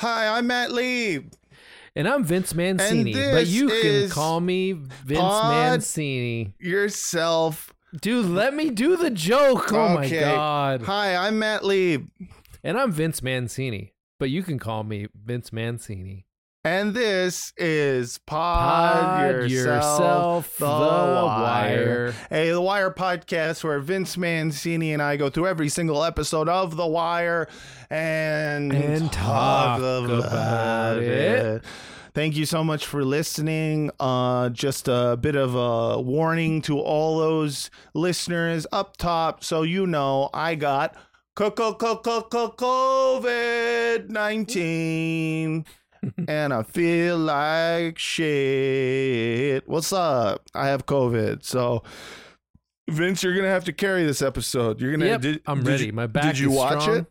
Hi, I'm Matt Lee. And I'm Vince Mancini, but you can call me Vince Pod- Mancini. Yourself. Dude, let me do the joke. Oh my Okay. god. Hi, I'm Matt Lee. And I'm Vince Mancini, but you can call me Vince Mancini. And this is Pod, Pod Yourself, Yourself, the, The Wire. Wire. A The Wire podcast where Vince Mancini and I go through every single episode of The Wire and, And talk about it. Thank you so much for listening. Uh, just a bit of a warning to all those listeners up top, so you know I got COVID nineteen, and I feel like shit. What's up? I have COVID, so. Vince, you're gonna have to carry this episode. You're gonna. Yep, did- I'm did ready. you- My back Did you watch strong. it?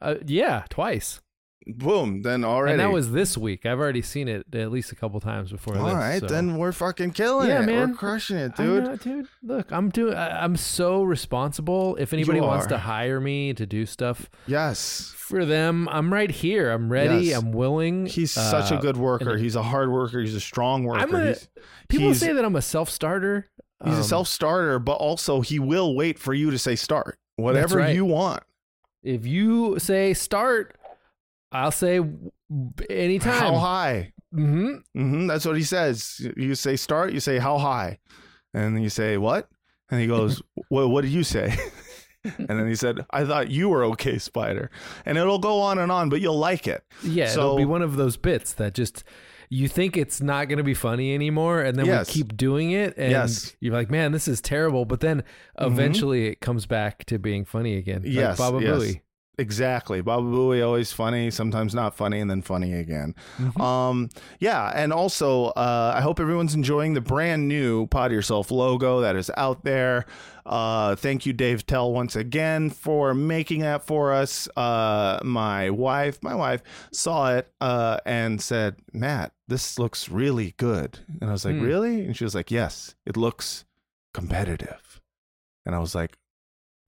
Uh, yeah, twice. Boom. Then already. And that was this week. I've already seen it at least a couple times before All this. right, so. then we're fucking killing Yeah, it. man. We're crushing it, dude. know, dude. Look, I'm doing. I- I'm so responsible. If anybody You wants are. to hire me to do stuff Yes. for them, I'm right here. I'm ready. Yes. I'm willing. He's such a Uh, good worker. He's a hard worker. He's a strong worker. A- he's People he's- say that I'm a self-starter. he's Um, a self starter, but also he will wait for you to say start. Whatever right. you want. If you say start, I'll say anytime. How high? hmm hmm That's what he says. You say start, you say how high. And then you say what? And he goes, well, what did you say? and then he said, I thought you were okay, Spider. And it'll go on and on, but you'll like it. Yeah, So- it'll be one of those bits that just you think it's not going to be funny anymore, and then Yes. we keep doing it, and Yes. Mm-hmm. you're like, man, this is terrible. But then eventually it comes back to being funny again. Like Yes, Baba yes. Booey. Exactly. Baba Booey always funny, sometimes not funny, and then funny again. Mm-hmm. Um, yeah, and also uh, I hope everyone's enjoying the brand new Pod Yourself logo that is out there. Uh, thank you, Dave Tell, once again for making that for us. Uh, my wife, my wife saw it uh, and said, "Matt, this looks really good." And I was like, Hmm. "Really?" And she was like, "Yes, it looks competitive." And I was like,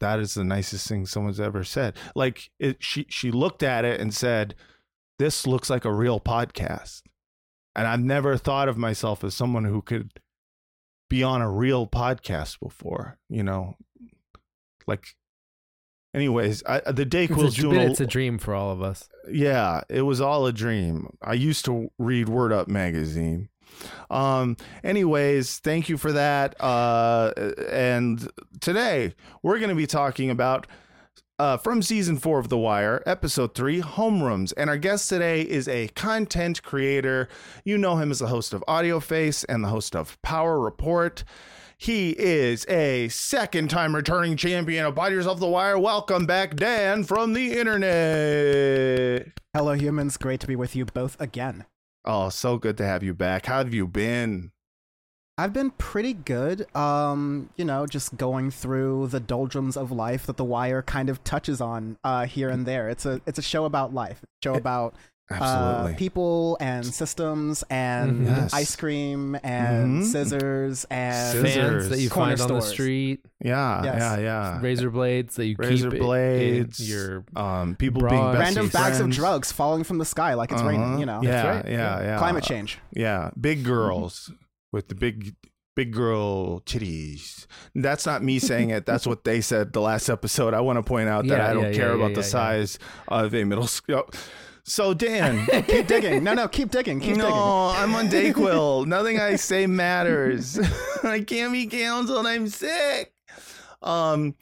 that is the nicest thing someone's ever said. Like it, she she looked at it and said, "This looks like a real podcast." And I've never thought of myself as someone who could be on a real podcast before. You know, like. Anyways, I, the It's Dayquil's a, doing. a- it's a dream for all of us. yeah, it was all a dream. I used to read Word Up magazine. Um anyways, thank you for that. Uh and today we're going to be talking about uh, from season four of The Wire, episode three, Homerooms. And our guest today is a content creator. You know him as the host of Audio Face and the host of Power Report. He is a second time returning champion of Body Yourself The Wire. Welcome back, Dan from the internet. Hello, humans. Great to be with you both again. Oh, so good to have you back. How have you been? I've been pretty good. Um, you know, just going through the doldrums of life that The Wire kind of touches on uh, here and there. It's a it's a show about life. It's a show about Absolutely. uh, people and systems and Mhm. Yes. ice cream and Mhm. scissors and Scissors. Fans that you Corner find on the stores. street, yeah, Yes. yeah, yeah. razor blades that you Razor keep i- blades. in your um, people bras. being best random of bags of drugs falling from the sky like it's Uh-huh. raining. You know, Yeah, right. yeah, yeah. climate change. Yeah, big girls with the big, big girl titties. That's not me saying it. That's what they said the last episode. I want to point out that Yeah, I don't yeah, care yeah, about yeah, the yeah. size of a middle school. So Dan, keep digging. No, no, keep digging. Keep no, digging. I'm on Dayquil. Nothing I say matters. I can't be counseled. I'm sick. Um,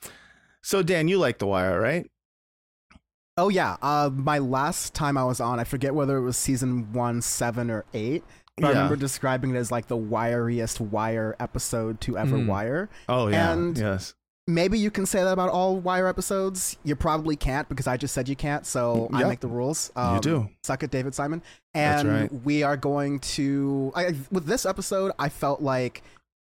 so Dan, you like The Wire, right? Oh yeah. Uh, my last time I was on, I forget whether it was season one, seven, or eight. But I remember describing it as like the wiriest wire episode to ever Hmm. wire. Oh yeah, And- yes. Maybe you can say that about all Wire episodes. You probably can't because I just said you can't, so I make the rules. Um, do. Suck it, David Simon. That's And right. we are going to. I, with this episode, I felt like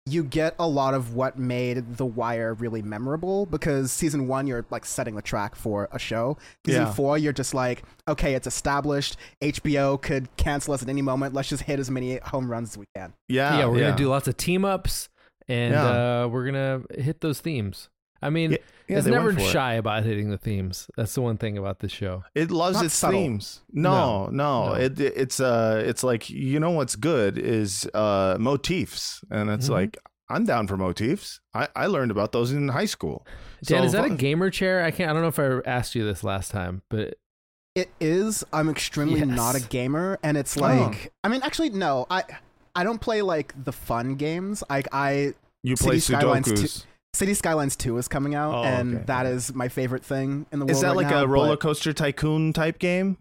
you get a lot of what made The Wire really memorable because season one, you're like setting the track for a show. Season Yeah. four, you're just like, okay, it's established. HBO could cancel us at any moment. Let's just hit as many home runs as we can. Yeah, yeah, we're gonna do lots of team ups, and Yeah. uh, we're gonna hit those themes. I mean, Yeah, yeah, it's never for it. shy about hitting the themes. That's the one thing about this show. It loves Not its subtle. themes. No, no, No. It, it's uh, it's like you know what's good is uh motifs, and it's Mhm. like I'm down for motifs. I I learned about those in high school. Dan, So is that a gamer chair? I can't. I don't know if I asked you this last time, but It is. I'm extremely Yes. not a gamer, and it's Oh. like. I mean, actually, no. I I don't play like the fun games. Like I You play City Skylines Sudokus. City Skylines 2 is coming out, Oh, and okay. that is my favorite thing in the world. Is that right like now, a roller coaster tycoon type game?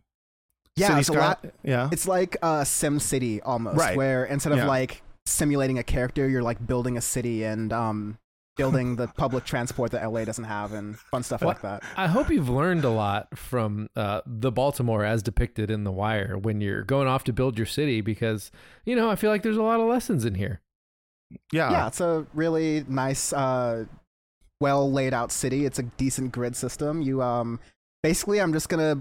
Yeah, City it's a lot. Yeah. It's like uh, Sim City almost, Right. where instead of Yeah. like simulating a character, you're like building a city and um, building the public transport that LA doesn't have and fun stuff like that. I hope you've learned a lot from uh, the Baltimore as depicted in The Wire when you're going off to build your city because you know I feel like there's a lot of lessons in here. yeah. yeah, it's a really nice, uh, well laid out city. It's a decent grid system. You um, basically, I'm just gonna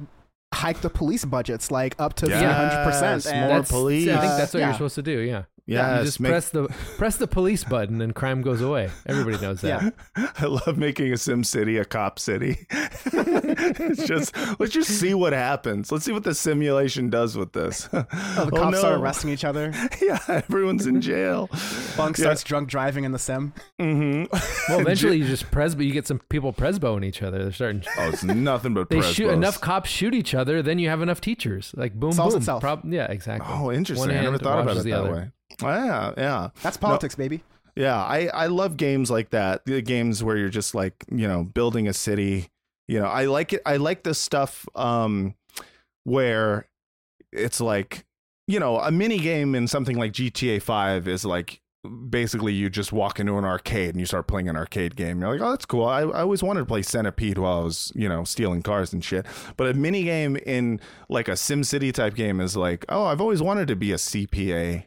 hike the police budgets like up to Yes, 300 percent. more And That's- police. I think that's what yeah. you're supposed to do. Yeah. Yes, You just make- press the press the police button and crime goes away. Everybody knows that. Yeah. I love making a Sim City a cop city. it's just let's just see what happens. Let's see what the simulation does with this. oh, the cops no. start arresting each other. yeah, everyone's in jail. Bunk Yeah. starts drunk driving in the sim. Mm-hmm. Well, eventually you just prezbo. You get some people prezboing each other. They're starting. oh, it's nothing but They shoot enough cops shoot each other, then you have enough teachers. Like boom, Solves boom. itself. Prob- yeah, exactly. Oh, interesting. One I never hand thought about washes it the that other. way. Yeah, yeah. That's politics, baby. Yeah, I, I love games like that. The games where you're just like, you know, building a city. You know, I like it. I like the stuff um where it's like, you know, a mini game in something like GTA 5 is like basically you just walk into an arcade and you start playing an arcade game. You're like, oh, that's cool. I, I always wanted to play Centipede while I was, you know, stealing cars and shit. But a mini game in like a Sim City type game is like, oh, I've always wanted to be a CPA.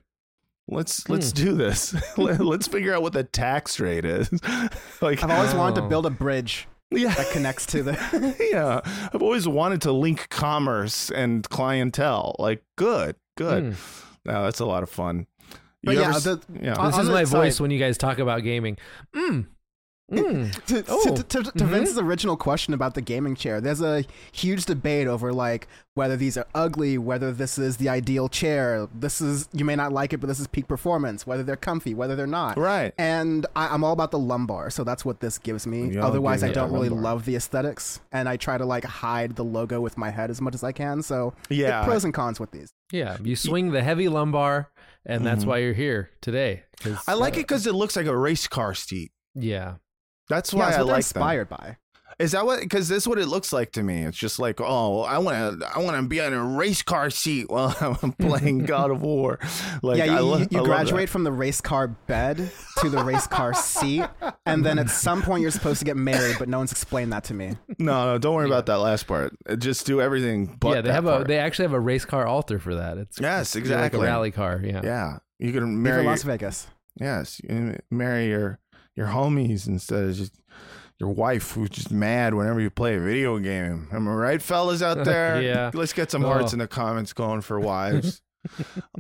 Let's let's do this. Let- let's figure out what the tax rate is. like I've always wanted to Oh. build a bridge yeah, that connects to the. yeah. I've always wanted to link commerce and clientele. Like good, good. Hmm. No, that's a lot of fun. But yeah, ever the- yeah. on- This is my side- voice when you guys talk about gaming. Mm. Mm. to, Oh. to, to, to Mhm. Vince's original question about the gaming chair, there's a huge debate over like whether these are ugly, whether this is the ideal chair. This is you may not like it, but this is peak performance. Whether they're comfy, whether they're not. right. And I, I'm all about the lumbar, so that's what this gives me. Yeah, Otherwise, I don't really lumbar. love the aesthetics, and I try to like hide the logo with my head as much as I can. So Yeah. pros and cons with these. Yeah, you swing the heavy lumbar, and that's Mhm. why you're here today. 'cause, I like uh, it because it looks like a race car seat. Yeah, That's Yeah, why that's I what they're like them. inspired by. Is that what? Because this is what it looks like to me. It's just like, oh, I want to, I want to be on a race car seat while I'm playing God of War. Like, yeah, you, I lo- you, you love graduate from the race car bed to the race car seat, and then at some point you're supposed to get married, but no one's explained that to me. No, no, don't worry about that last part. Uh, just do everything. But yeah. They that have part. a. They actually have a race car altar for that. It's Yes, it's like a exactly. rally car. Yeah. Yeah, you can Viva marry. Las Vegas. Yes, you marry your your homies instead of just your wife who's just mad whenever you play a video game. Am I right, fellas out there? Yeah. Let's get some hearts Oh. in the comments going for wives.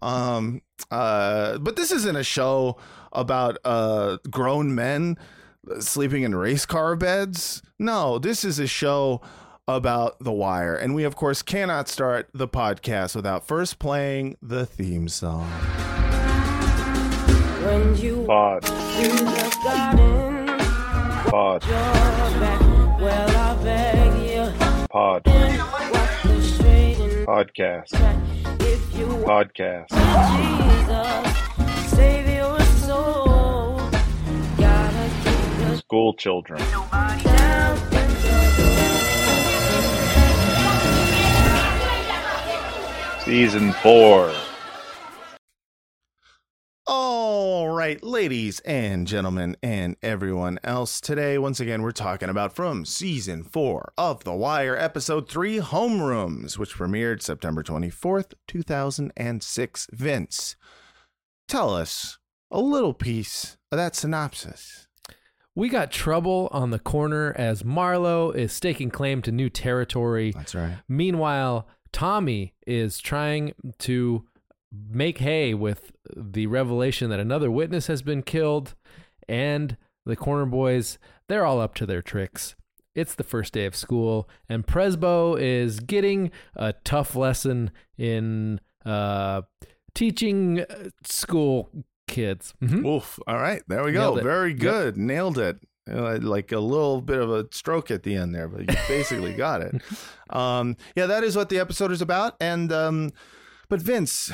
um uh but this isn't a show about uh grown men sleeping in race car beds. No, this is a show about The Wire. And we of course cannot start the podcast without first playing the theme song. When you Pod, through the garden, pod, pod, podcast. If you podcast, school children, season four. All right, ladies and gentlemen, and everyone else, today, once again, we're talking about from season four of The Wire, episode three, Homerooms, which premiered September 24th, 2006. Vince, tell us a little piece of that synopsis. We got trouble on the corner as Marlo is staking claim to new territory. That's right. Meanwhile, Tommy is trying to make hay with the revelation that another witness has been killed, and the corner boys, they're all up to their tricks. It's the first day of school, and Prezbo is getting a tough lesson in uh, teaching uh, school kids. Mhm. Oof. All right. There we go. Very Yep. good. Nailed it. Like a little bit of a stroke at the end there, but you basically got it. Um, yeah, that is what the episode is about. And um, but Vince,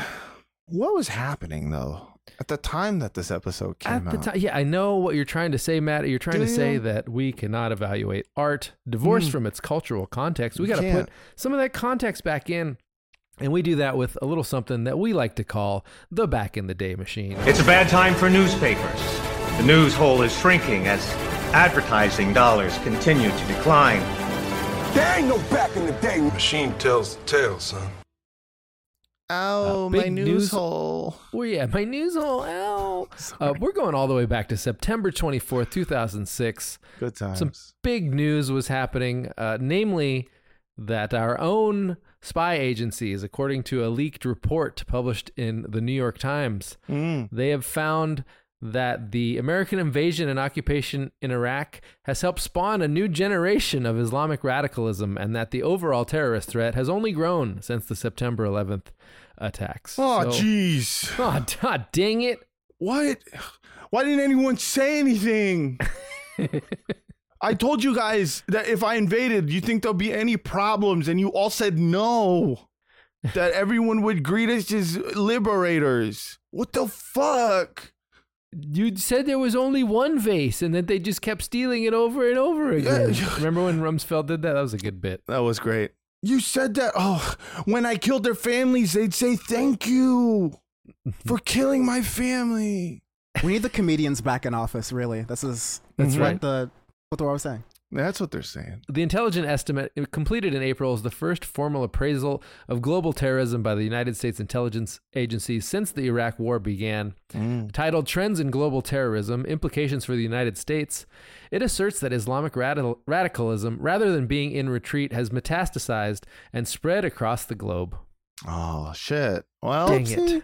what was happening though at the time that this episode came At the out? time, yeah, I know what you're trying to say, Matt. You're trying Do to say that we cannot evaluate art divorced Mm. from its cultural context. We You got to put some of that context back in. And we do that with a little something that we like to call the back in the day machine. It's a bad time for newspapers. The news hole is shrinking as advertising dollars continue to decline. There ain't no back in the day. Machine tells the tale, son. Oh, Uh, my news, news- hole. Well, yeah, my news hole. Ow. Uh, we're going all the way back to September 24th, 2006. Good times. Some big news was happening, uh, namely that our own spy agencies, according to a leaked report published in the New York Times, Mm. they have found that the American invasion and occupation in Iraq has helped spawn a new generation of Islamic radicalism and that the overall terrorist threat has only grown since the September 11th attacks. Oh, So- jeez. Oh, God dang it. What? Why didn't anyone say anything? I told you guys that if I invaded, you think there'll be any problems, and you all said no. That everyone would greet us as liberators. What the fuck? You said there was only one vase and that they just kept stealing it over and over again. Yeah. Remember when Rumsfeld did that? That was a good bit. That was great. You said that. Oh, when I killed their families, they'd say thank you for killing my family. We need the comedians back in office. Really, this is That's what right. The what the world was saying. That's what they're saying. The intelligent estimate completed in April is the first formal appraisal of global terrorism by the United States intelligence agencies since the Iraq War began. Titled Trends in Global Terrorism Implications for the United States, it asserts that Islamic radical- radicalism, rather than being in retreat, has metastasized and spread across the globe. Oh shit. Well, Dang it.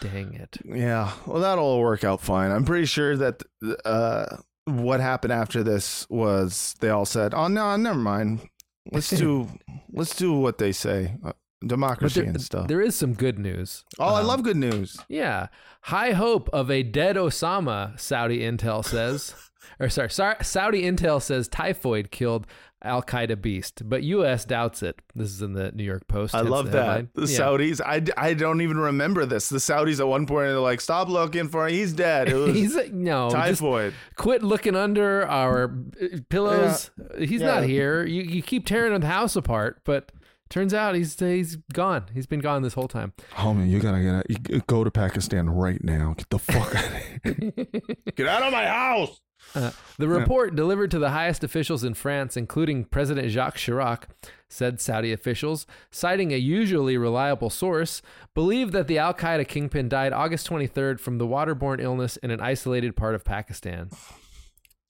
Dang it. Yeah, well, that'll work out fine. I'm pretty sure that uh, what happened after this was they all said, "Oh no, never mind. Let's do let's do what they say, uh, democracy there, and stuff." there is some good news. oh, I Um, love good news. Yeah. High hope of a dead Osama, Saudi intel says. or sorry, sorry, Saudi intel says typhoid killed Al Qaeda beast, but U.S. doubts it. This is in the New York Post. I love the that. headline. The Yeah. Saudis, I don't even remember this. The Saudis at one point are like, "Stop looking for him. He's dead." It was He's no typhoid. quit looking under our uh, pillows. He's Yeah. not here. You you keep tearing the house apart, but turns out he's he's gone. He's been gone this whole time. Homie, you gotta get out. You go to Pakistan right now. Get the fuck out of here. get out of my house. Uh, the report delivered to the highest officials in France, including President Jacques Chirac, said Saudi officials, citing a usually reliable source, believed that the Al Qaeda kingpin died August 23rd from the waterborne illness in an isolated part of Pakistan.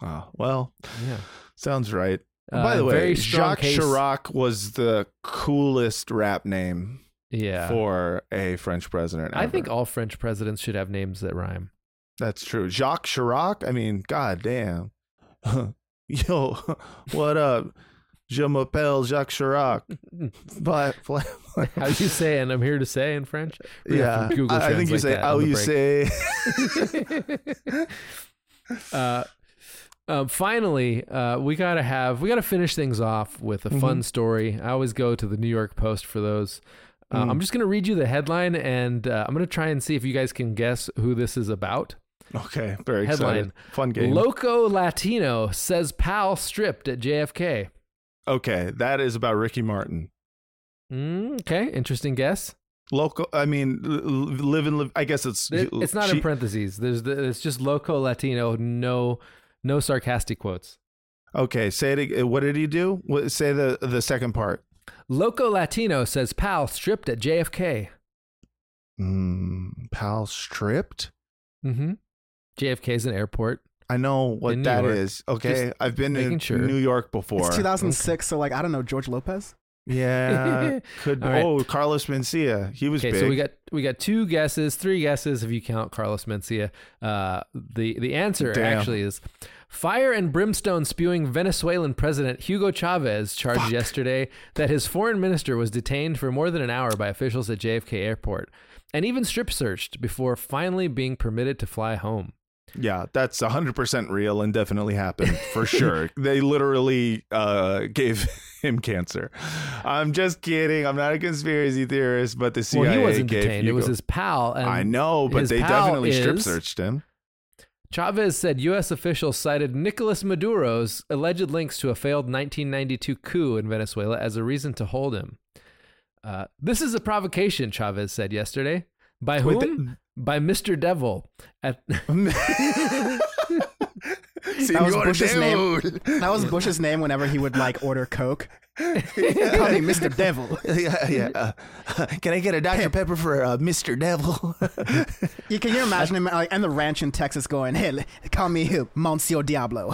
Oh, well, Yeah. sounds right. Uh, By the way, Jacques case- Chirac was the coolest rap name Yeah. for a French president. I think all French presidents should have names that rhyme. That's true. Jacques Chirac. I mean, god damn. Yo, what up? Je m'appelle Jacques Chirac. But How you say and I'm here to say in French? Have yeah, Google I, I think you say the you say. uh, um, finally, uh, we gotta have we gotta finish things off with a Mm-hmm. fun story. I always go to the New York Post for those. Uh, Mm. I'm just gonna read you the headline, and uh, I'm gonna try and see if you guys can guess who this is about. Okay, very Headline: excited. Fun game. Loco Latino says pal stripped at JFK. okay, that is about Ricky Martin. Mm, okay, interesting guess. Local. I mean, live and live. I guess it's. It- it's not she- in parentheses. There's the, it's just loco Latino. No, no sarcastic quotes. Okay, say it. What did he do? What, say the the second part. Loco Latino says pal stripped at JFK. Mm, pal stripped. Mm-hmm. JFK is an airport. I know what In New that York. is. Okay, Just I've been in sure. New York before. It's 2006, so like I don't know George Lopez. Yeah, could. All right. Oh, Carlos Mencia. He was Okay, big. so we got we got two guesses, three guesses if you count Carlos Mencia. Uh, the the answer Damn. actually is fire and brimstone spewing Venezuelan President Hugo Chavez charged yesterday that his foreign minister was detained for more than an hour by officials at JFK Airport and even strip searched before finally being permitted to fly home. Yeah, that's 100% real and definitely happened for sure. They literally uh, gave him cancer. I'm just kidding. I'm not a conspiracy theorist, but the CIA well, he wasn't gave detained; it was his pal. And I know, but they definitely strip searched him. Chavez said U.S. officials cited Nicolas Maduro's alleged links to a failed 1992 coup in Venezuela as a reason to hold him. Uh, this is a provocation, Chavez said yesterday. By Wait, whom? By Mr. Devil. At That was Bush's name. That was Bush's name whenever he would like order Coke. Call me Mr. Devil. yeah, yeah. Uh, can I get a Dr. Pepper for uh, Mr. Devil? You can you imagine him like, and the ranch in Texas going, "Hey, call me Monsieur Diablo."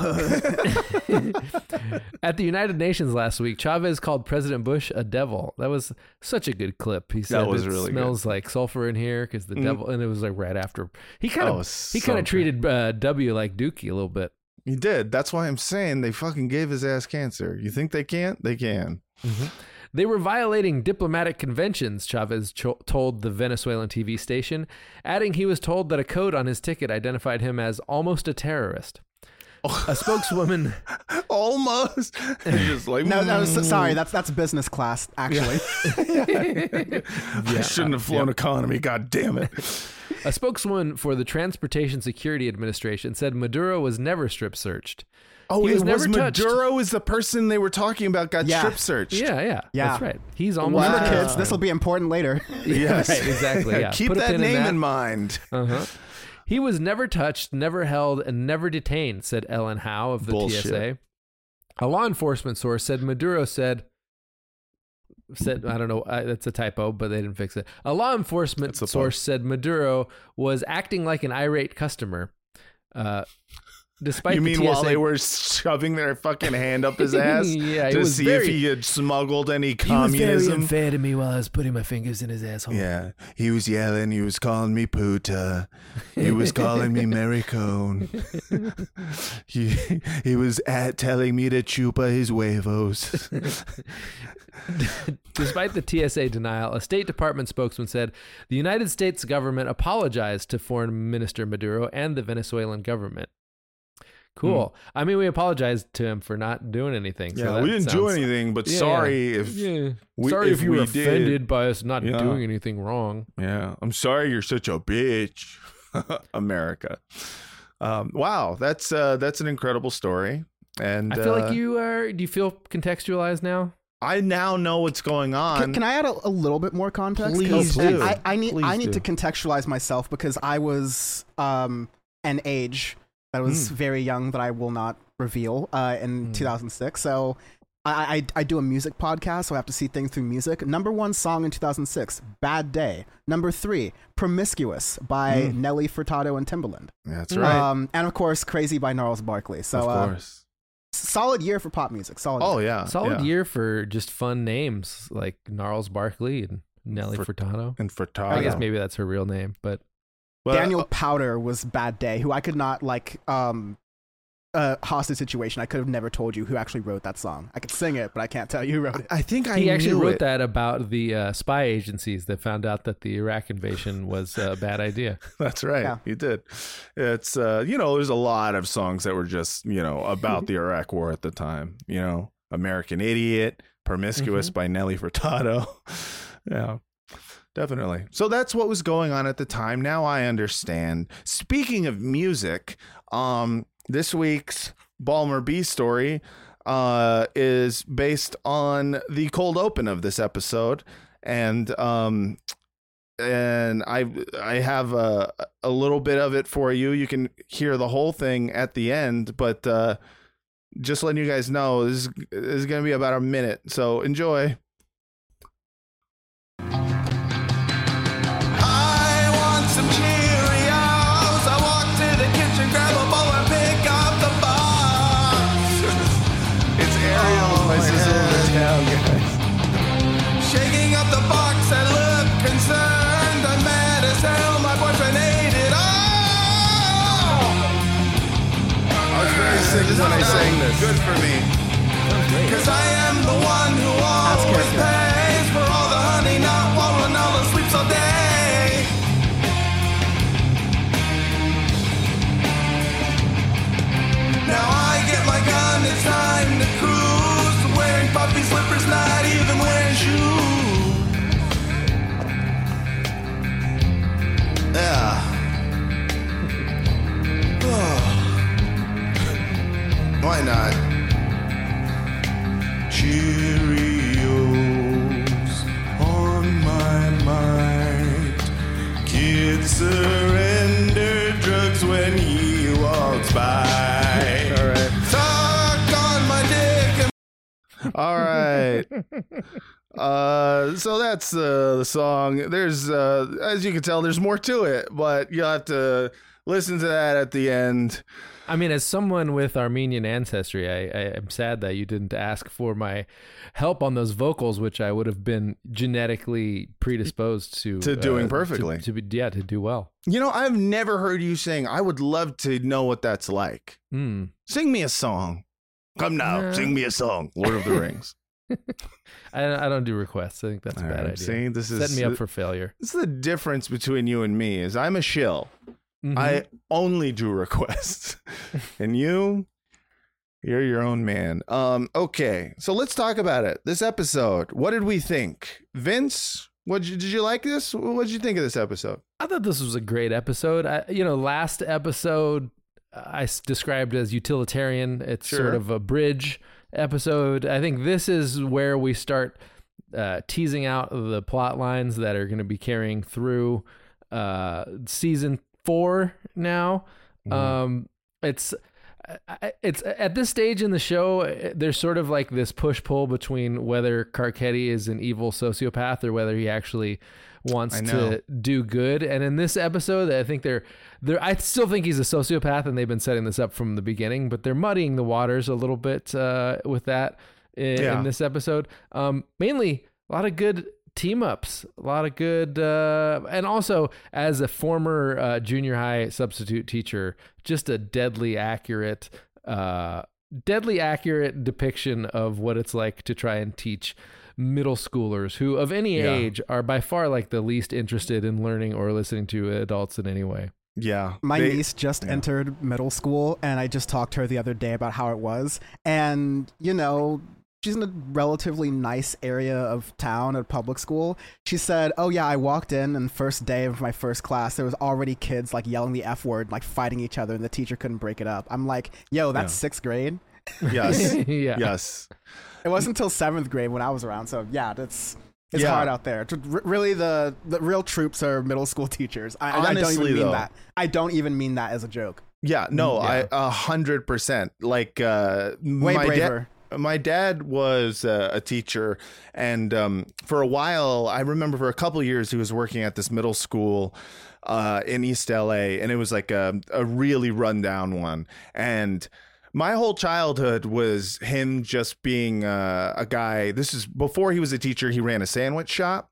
At the United Nations last week, Chavez called President Bush a devil. That was such a good clip. He said was it really good. smells like sulfur in here because the Mm. devil, and it was like right after. He kind of Oh, he so kind of treated uh, W like Dookie a little bit. He did. That's why I'm saying they fucking gave his ass cancer. You think they can't? They can. Mm-hmm. They were violating diplomatic conventions, Chavez cho- told the Venezuelan TV station, adding he was told that a code on his ticket identified him as almost a terrorist. A spokeswoman. Almost. just like no, no, mm. so, sorry, that's that's business class actually. I shouldn't have flown economy. God damn it. A spokeswoman for the Transportation Security Administration said Maduro was never strip searched. Oh, He was it was never touched. Maduro is the person they were talking about got Yeah. strip searched. Yeah, yeah, Yeah. that's right. He's almost Remember, a Wow. kids, this will be important later. Yes. right, exactly. Yeah, Keep Put that name in, that. in mind. Uh-huh. He was never touched, never held, and never detained, said Ellen Howe of the Bullshit. TSA. A law enforcement source said Maduro said said I don't know uh, that's a typo, but they didn't fix it. A law enforcement a source said Maduro was acting like an irate customer. Uh, despite you the mean while they were shoving their fucking hand up his ass Yeah, to see very- if he had smuggled any communism? He was very unfair to me while I was putting my fingers in his asshole. Yeah, he was yelling. He was calling me puta. He was calling me maricone. he he was at telling me to chupa his huevos. Despite the TSA denial, a State Department spokesman said the United States government apologized to Foreign Minister Maduro and the Venezuelan government. Cool. I mean, we apologized to him for not doing anything. so yeah, that we didn't do anything, but Yeah, sorry if Yeah. we- Sorry if, if you were we did. offended by us not Yeah. doing anything wrong. Yeah, I'm sorry you're such a bitch, America. Um, wow, that's uh, that's an incredible story, and I feel uh, like you are. Do you feel contextualized now? I now know what's going on. Can, can I add a, a little bit more context? Please do. I, I need I need do. to contextualize myself because I was um an age that was Mm. very young that I will not reveal uh, in Mm. 2006. So I, I I do a music podcast, so I have to see things through music. Number one song in 2006, "Bad Day." Number three, "Promiscuous" by Mm. Nelly Furtado and Timbaland. that's right, Um, and of course, "Crazy" by Gnarls Barkley. So of uh, solid year for pop music. Solid. Oh year. yeah, Solid yeah. year for just fun names like Gnarls Barkley and Nelly Fur- Furtado. and Furtado. I guess maybe that's her real name, but But, Daniel uh, Powder was Bad Day, who I could not like um a hostage situation. I could have never told you who actually wrote that song. I could sing it, but I can't tell you who wrote it. I think I he actually wrote it. that about the uh, spy agencies that found out that the Iraq invasion was a bad idea. That's right. Yeah. He did. It's uh, you know, there's a lot of songs that were just, you know, about the Iraq war at the time. You know, American Idiot, Promiscuous by Nelly Furtado. yeah. Definitely. So that's what was going on at the time. Now I understand. Speaking of music, um, this week's Balmer B story uh, is based on the cold open of this episode. And um, and I I have a a little bit of it for you. You can hear the whole thing at the end, but uh, just letting you guys know this is, this is going to be about a minute. So enjoy. When I sang this. Good for me. Cause I am the one Why not? Cheerios on my mind. Kids surrender drugs when he walks by. All right. Suck on my dick and All right. Uh, so that's uh, the song. There's, uh, as you can tell, there's more to it, but you'll have to listen to that at the end. I mean, as someone with Armenian ancestry, I, I am sad that you didn't ask for my help on those vocals, which I would have been genetically predisposed to To doing uh, perfectly. To, to be, yeah, to do well. You know, I've never heard you sing. I would love to know what that's like. Hmm. Sing me a song. Come now, Yeah. sing me a song. Lord of the Rings. I, I don't do requests. I think that's a All bad right, idea. see, this is Setting me up for failure. This is the difference between you and me. Is I'm a shill. Mhm. I only do requests, and you, you're your own man. Um. Okay, so let's talk about it. This episode. What did we think, Vince? What did you like this? What did you think of this episode? I thought this was a great episode. I, you know, last episode I described as utilitarian. It's Sure. sort of a bridge episode. I think this is where we start uh, teasing out the plot lines that are going to be carrying through uh, season four now. Um, it's it's at this stage in the show there's sort of like this push pull between whether Carcetti is an evil sociopath or whether he actually wants to do good and in this episode I think they're they're I still think he's a sociopath and they've been setting this up from the beginning but they're muddying the waters a little bit uh, with that in, Yeah. in this episode um, mainly a lot of good team ups a lot of good uh, and also as a former uh, junior high substitute teacher just a deadly accurate uh, deadly accurate depiction of what it's like to try and teach middle schoolers who of any Yeah. age are by far like the least interested in learning or listening to adults in any way Yeah, My they- niece just yeah. entered middle school, and I just talked to her the other day about how it was. And, you know, she's in a relatively nice area of town at public school. She said, Oh, yeah, I walked in, and first day of my first class, there was already kids like yelling the F word, like fighting each other, and the teacher couldn't break it up. I'm like, Yo, that's Yeah. sixth grade. Yes, yeah yes. It wasn't until seventh grade when I was around. So, yeah, that's. It's Yeah. hard out there. R- Really, the, the real troops are middle school teachers. I, I don't Honestly, even mean though. that. I don't even mean that as a joke. Yeah, no, yeah. a hundred percent. Like uh, Way my braver. dad. My dad was uh, a teacher, and um, for a while, I remember for a couple of years, he was working at this middle school uh, in East LA, and it was like a, a really rundown one. And my whole childhood was him just being uh, a guy. This is before he was a teacher. He ran a sandwich shop,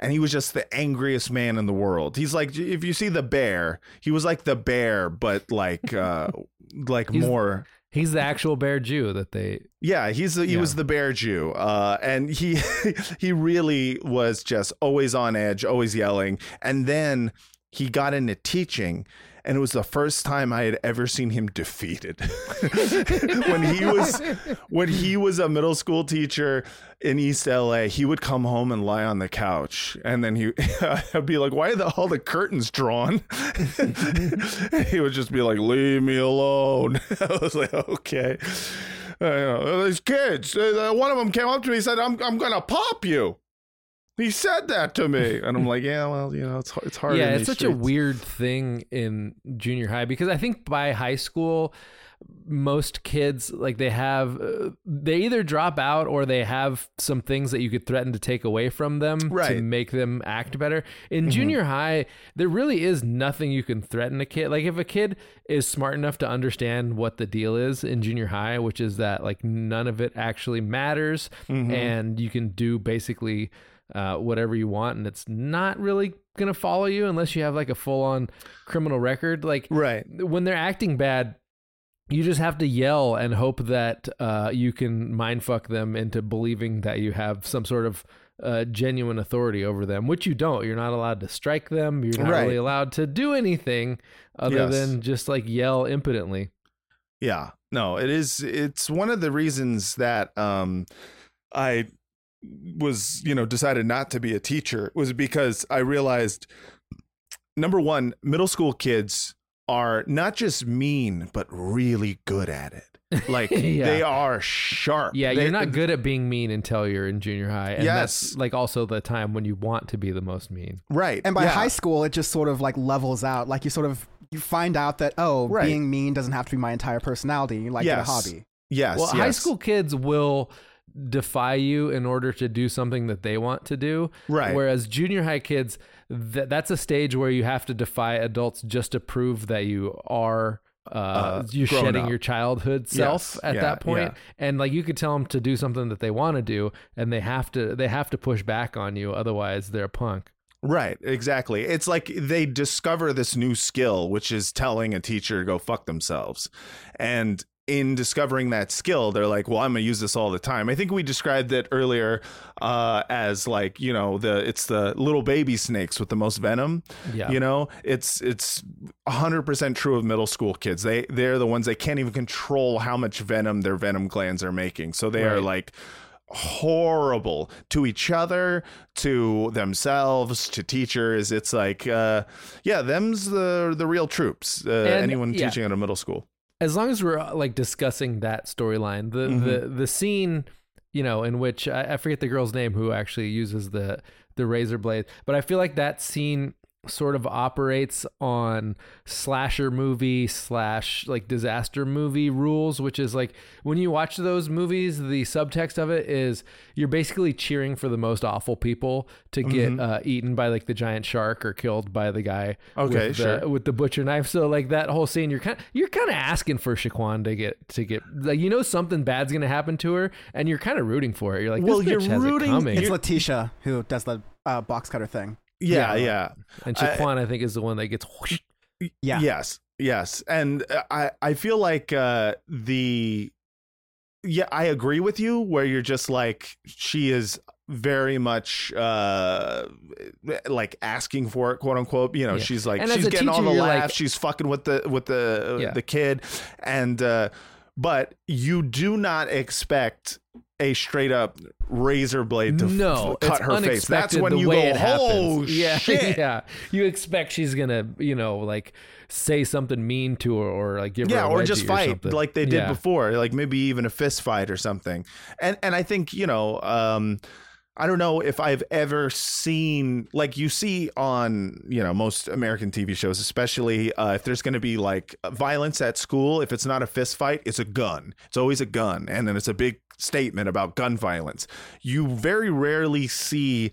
and he was just the angriest man in the world. He's like, if you see the bear, he was like the bear, but like, uh, like more. He's the actual bear jew that they Yeah, he's the, he Yeah. was the bear Jew, uh, and he he really was just always on edge, always yelling. And then he got into teaching, and it was the first time I had ever seen him defeated. when he was when he was a middle school teacher in East LA, he would come home and lie on the couch, and then he I'd be like, "Why are the, all the curtains drawn?" he would just be like, "Leave me alone." I was like, "Okay." Uh, you know, these kids, uh, one of them came up to me and said, "I'm I'm gonna pop you." He said that to me, and I'm like, yeah, well, you know, it's it's hard. yeah, it's such a weird thing in junior high because I think by high school, most kids like they have uh, they either drop out or they have some things that you could threaten to take away from them to make them act better. In Mm-hmm. junior high, there really is nothing you can threaten a kid. Like if a kid is smart enough to understand what the deal is in junior high, which is that like none of it actually matters Mm-hmm. and you can do basically uh, whatever you want and it's not really gonna follow you unless you have like a full-on criminal record like Right. when they're acting bad you just have to yell and hope that uh, you can mindfuck them into believing that you have some sort of uh, genuine authority over them, which you don't. You're not allowed to strike them. You're not Right. really allowed to do anything other Yes. than just like yell impotently. Yeah. No, it is it's one of the reasons that um I was, you know, decided not to be a teacher was because I realized number 1, middle school kids are not just mean but really good at it. Like Yeah. they are sharp. Yeah, They- you're not good at being mean until you're in junior high. And that's Yes. like also the time when you want to be the most mean. Right. And by yeah. high school, it just sort of like levels out. Like you sort of you find out that oh, Right. being mean doesn't have to be my entire personality. Like Yes. it a hobby. Yes. Well, high school kids will defy you in order to do something that they want to do. Right. Whereas junior high kids, th- that's a stage where you have to defy adults just to prove that you are. Uh, Uh, you're shedding up. your childhood self Yes. at Yeah, that point, yeah. and like you could tell them to do something that they want to do, and they have to they have to push back on you, otherwise they're a punk. Right, exactly. It's like they discover this new skill, which is telling a teacher to go fuck themselves. And in discovering that skill, they're like, well, I'm to use this all the time. I think we described it earlier uh, as like, you know, the it's the little baby snakes with the most venom. Yeah. You know, it's it's 100% true of middle school kids. They they're the ones they can't even control how much venom their venom glands are making. So they are like horrible to each other, to themselves, to teachers. It's like, uh, yeah, them's the the real troops. Uh, anyone yeah. teaching at a middle school. As long as we're uh, like discussing that storyline, the Mm-hmm. the the scene, you know, in which I, I forget the girl's name who actually uses the the razor blade, but I feel like that scene sort of operates on slasher movie slash like disaster movie rules, which is like when you watch those movies, the subtext of it is you're basically cheering for the most awful people to get Mm-hmm. uh, eaten by like the giant shark or killed by the guy Okay, with the, with the butcher knife. So like that whole scene, you're kind you're kind of asking for Shaquan to get to get like you know something bad's gonna happen to her, and you're kind of rooting for it. You're like, Well, this you're bitch has rooting- it coming. It's Letitia who does the uh, box cutter thing. Yeah, yeah. and I- Shaquan, I, think, is the one that gets. whoosh. Yeah. Yes, yes, and uh, I I feel like uh, the yeah I agree with you where you're just like she is very much uh like asking for it quote unquote you know Yeah. she's like And she's a getting all the you're laughs like- she's fucking with the with the Yeah. the kid and uh but you do not expect a straight up razor blade to f- no, cut her face. That's when you go, oh yeah, shit. yeah. You expect she's gonna, you know, like say something mean to her or like give her yeah, a or just fight something. like they did Yeah. before, like maybe even a fist fight or something. And and I think you know, um, I don't know if I've ever seen like you see on you know most American TV shows, especially uh, if there's going to be like violence at school. If it's not a fist fight, it's a gun. It's always a gun, and then it's a big statement about gun violence. You very rarely see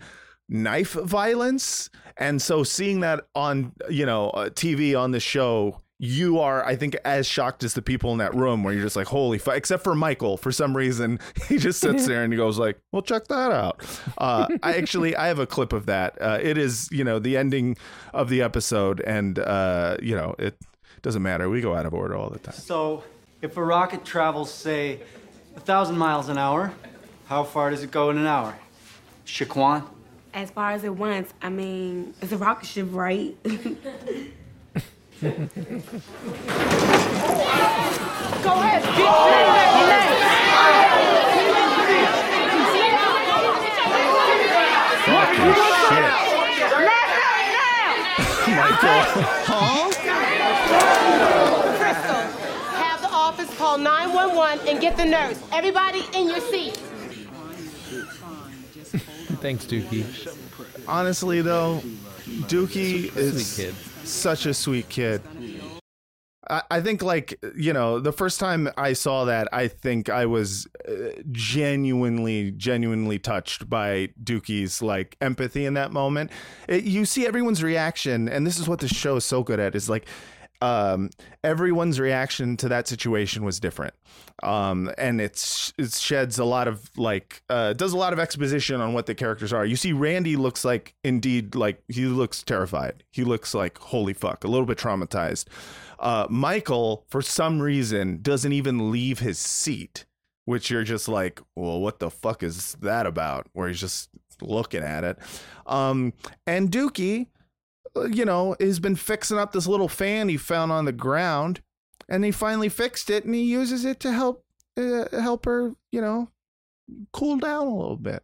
knife violence. And so seeing that on you know uh, tv on the show you are i think as shocked as the people in that room where you're just like holy fuck except for michael for some reason he just sits there and he goes like well check that out. Uh, i actually i have a clip of that. Uh, it is you know the ending of the episode and uh, you know it doesn't matter. We go out of order all the time. So, if a rocket travels, say, a thousand miles an hour, how far does it go in an hour? Shaquan? As far as it wants, I mean, it's a rocket ship, right? Go ahead, fucking shit Crystal, have the office call 911 and get the nurse. Everybody in your seat. Thanks, Dookie. Honestly, though, Dookie is Sweet kid. such a sweet kid. I, I think, like, you know, the first time I saw that, I think I was uh, genuinely, genuinely touched by Dookie's, like, empathy in that moment. It, you see everyone's reaction, and this is what the show is so good at, is like, um, everyone's reaction to that situation was different. Um, and it's it sheds a lot of like uh, does a lot of exposition on what the characters are. You see, Randy looks like indeed like he looks terrified. He looks like holy fuck, a little bit traumatized. Uh, Michael, for some reason, doesn't even leave his seat, which you're just like, well, what the fuck is that about? Where he's just looking at it. Um, and Dukie, you know, has been fixing up this little fan he found on the ground, and he finally fixed it, and he uses it to help uh, help her, you know, cool down a little bit.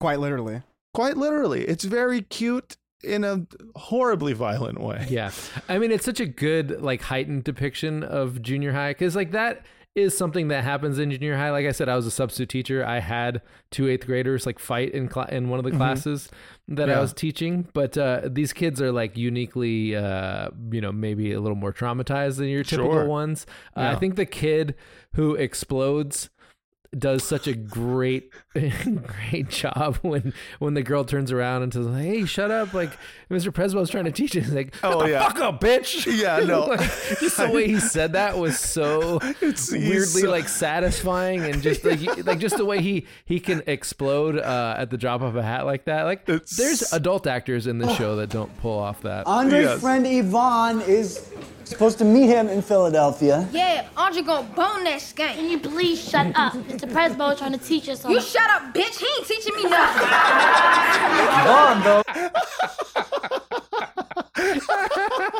Quite literally. Quite literally, it's very cute in a horribly violent way. Yeah. I mean, it's such a good, like, heightened depiction of junior high because, like, that is something that happens in junior high. Like I said, I was a substitute teacher. I had two eighth graders like fight in cl- in one of the Mhm. classes that I was teaching. But uh, these kids are like uniquely, uh, you know, maybe a little more traumatized than your typical Sure. ones. Uh, I think the kid who explodes does such a great great job when when the girl turns around and says hey shut up. Like mr prezbo's trying to teach you He's like Oh, oh yeah. yeah. fuck up bitch. Yeah, no. like, just the way he said that was so It's- weirdly so- like satisfying and just like he- like just the way he he can explode uh, at the drop of a hat like that. Like there's adult actors in this show that don't pull off that. Andre's friend Yvonne is supposed to meet him in Philadelphia. Yeah, Andre gonna bone that skank. Can you please shut up? Mr. Prezbo trying to teach us something. You shut up, bitch. He ain't teaching me nothing.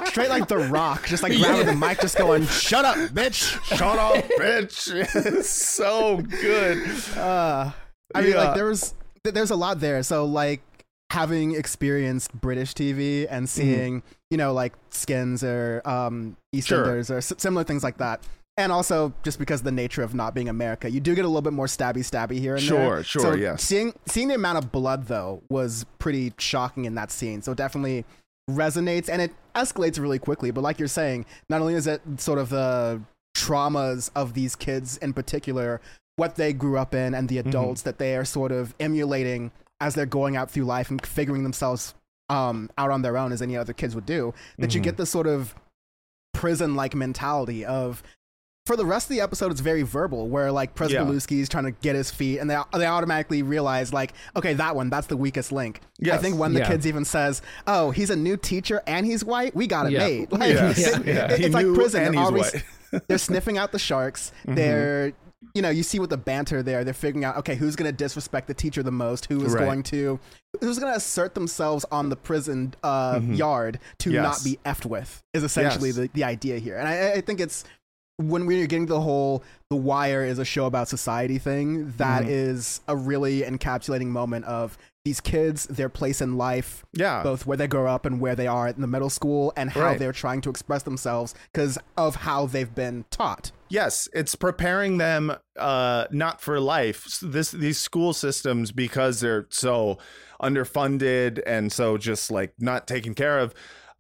Straight like The Rock, just like grabbing the mic, just going, "Shut up, bitch! Shut up, bitch!" It's so good. Uh, I mean, Yeah. like there was, th- there's a lot there. So like having experienced British TV and seeing, you know, like Skins or um, EastEnders or s- similar things like that. And also, just because of the nature of not being America, you do get a little bit more stabby, stabby here and there. Sure, sure, So yes. Seeing seeing the amount of blood though was pretty shocking in that scene. So it definitely resonates and it escalates really quickly. But like you're saying, not only is it sort of the traumas of these kids in particular, what they grew up in, and the Mm-hmm. adults that they are sort of emulating as they're going out through life and figuring themselves um, out on their own as any other kids would do. That you Mhm. get this sort of prison like mentality of for the rest of the episode, it's very verbal, where like Pres Yeah. Pryzbylewski's trying to get his feet, and they they automatically realize like, okay, that one, that's the weakest link. I think one of the Yeah. kids even says, "Oh, he's a new teacher and he's white. We got it Yeah. made." Like, Yes. it- Yeah. it's He like prison. They're always they're sniffing out the sharks. Mm-hmm. They're you know, you see with the banter there, they're figuring out, okay, who's going to disrespect the teacher the most? Who is Right. going to, who's going to assert themselves on the prison uh, yard to Mm-hmm. Yes. not be effed with? Is essentially Yes. the, the idea here, and I, I think it's when we're getting to the whole The Wire is a show about society thing. That Mhm. is a really encapsulating moment of these kids, their place in life, Yeah. both where they grow up and where they are in the middle school, and how Right. they're trying to express themselves because of how they've been taught. Yes, it's preparing them uh, not for life. This these school systems because they're so underfunded and so just like not taken care of.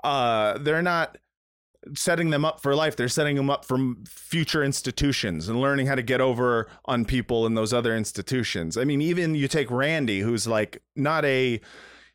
Uh, they're not setting them up for life. They're setting them up for future institutions and learning how to get over on people in those other institutions. I mean, even you take Randy, who's like not a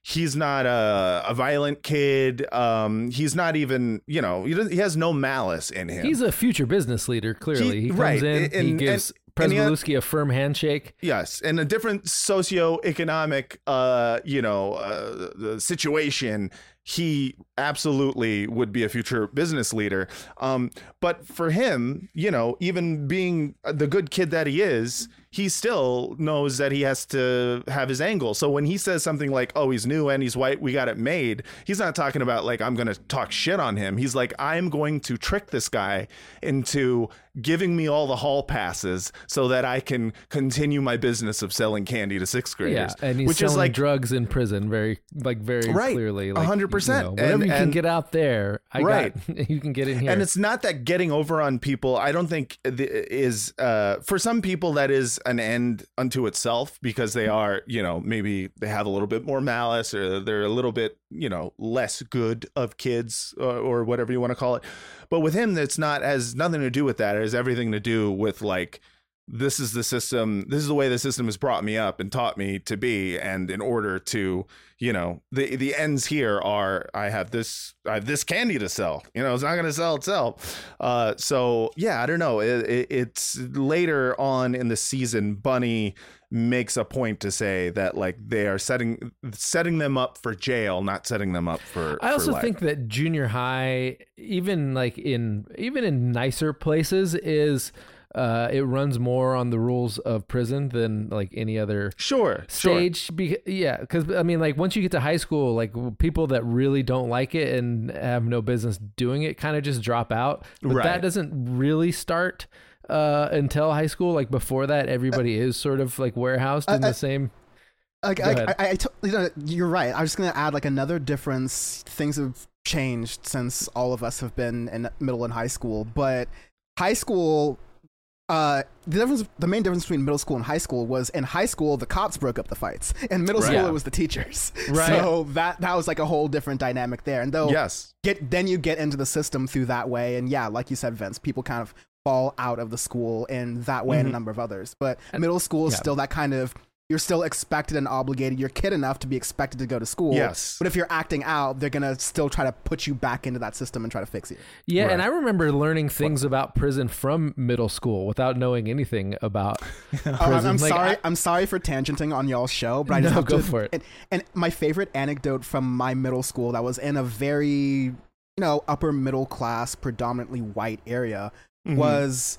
he's not a, a violent kid. Um, he's not even you know he, doesn't, he has no malice in him. he's a future business leader clearly He- he, comes right, in and- he gives and had- a firm handshake Yes, in a different socioeconomic, uh, you know, uh, situation, he absolutely would be a future business leader. Um, but for him, you know, even being the good kid that he is, he still knows that he has to have his angle. So when he says something like, "Oh, he's new and he's white, we got it made," he's not talking about like I'm going to talk shit on him. He's like, "I'm going to trick this guy into giving me all the hall passes so that I can continue my business of selling candy to sixth graders." Yeah, and he's which selling is like drugs in prison, very like very Right, clearly, like hundred percent. you know, Whatever And- you can and- get out there, I Right. got. You can get in here, And it's not that getting over on people. I don't think th- is uh, for some people that is an end unto itself because they are, you know, maybe they have a little bit more malice or they're a little bit, you know, less good of kids or, or whatever you want to call it. But with him, it's not has nothing to do with that. It has everything to do with like this is the system this is the way the system has brought me up and taught me to be. And in order to you know the the ends here are i have this i have this candy to sell. You know it's not going to sell itself. Uh so yeah i don't know. It, it, it's later on in the season bunny makes a point to say that like they are setting setting them up for jail not setting them up for I also for think that junior high, even like in even in nicer places, is uh, it runs more on the rules of prison than like any other sure stage. Be- yeah, because I mean, like once you get to high school, like people that really don't like it and have no business doing it, kind of just drop out. But Right. that doesn't really start uh, until high school. Like before that, everybody is sort of like warehoused in Uh, the uh, same. Like, I. I, I to- you know, you're right. I was just gonna add like another difference. Things have changed since all of us have been in middle and high school, but high school. Uh, the difference, the main difference between middle school and high school was in high school the cops broke up the fights. In middle Right. school Yeah. it was the teachers. Right. So that that was like a whole different dynamic there. And though Yes. get then you get into the system through that way, and yeah, like you said, Vince, people kind of fall out of the school in that way and Mhm. a number of others. But middle school is yeah. still that kind of you're still expected and obligated. You're kid enough to be expected to go to school. Yes. But if you're acting out, they're gonna still try to put you back into that system and try to fix you. Yeah, and I remember learning things about prison from middle school without knowing anything about prison. Oh, I'm, I'm Like, sorry. I- I, am sorry for tangenting on y'all's show, but I just No, have go to, for it. And, and my favorite anecdote from my middle school that was in a very, you know, upper middle class, predominantly white area Mhm. was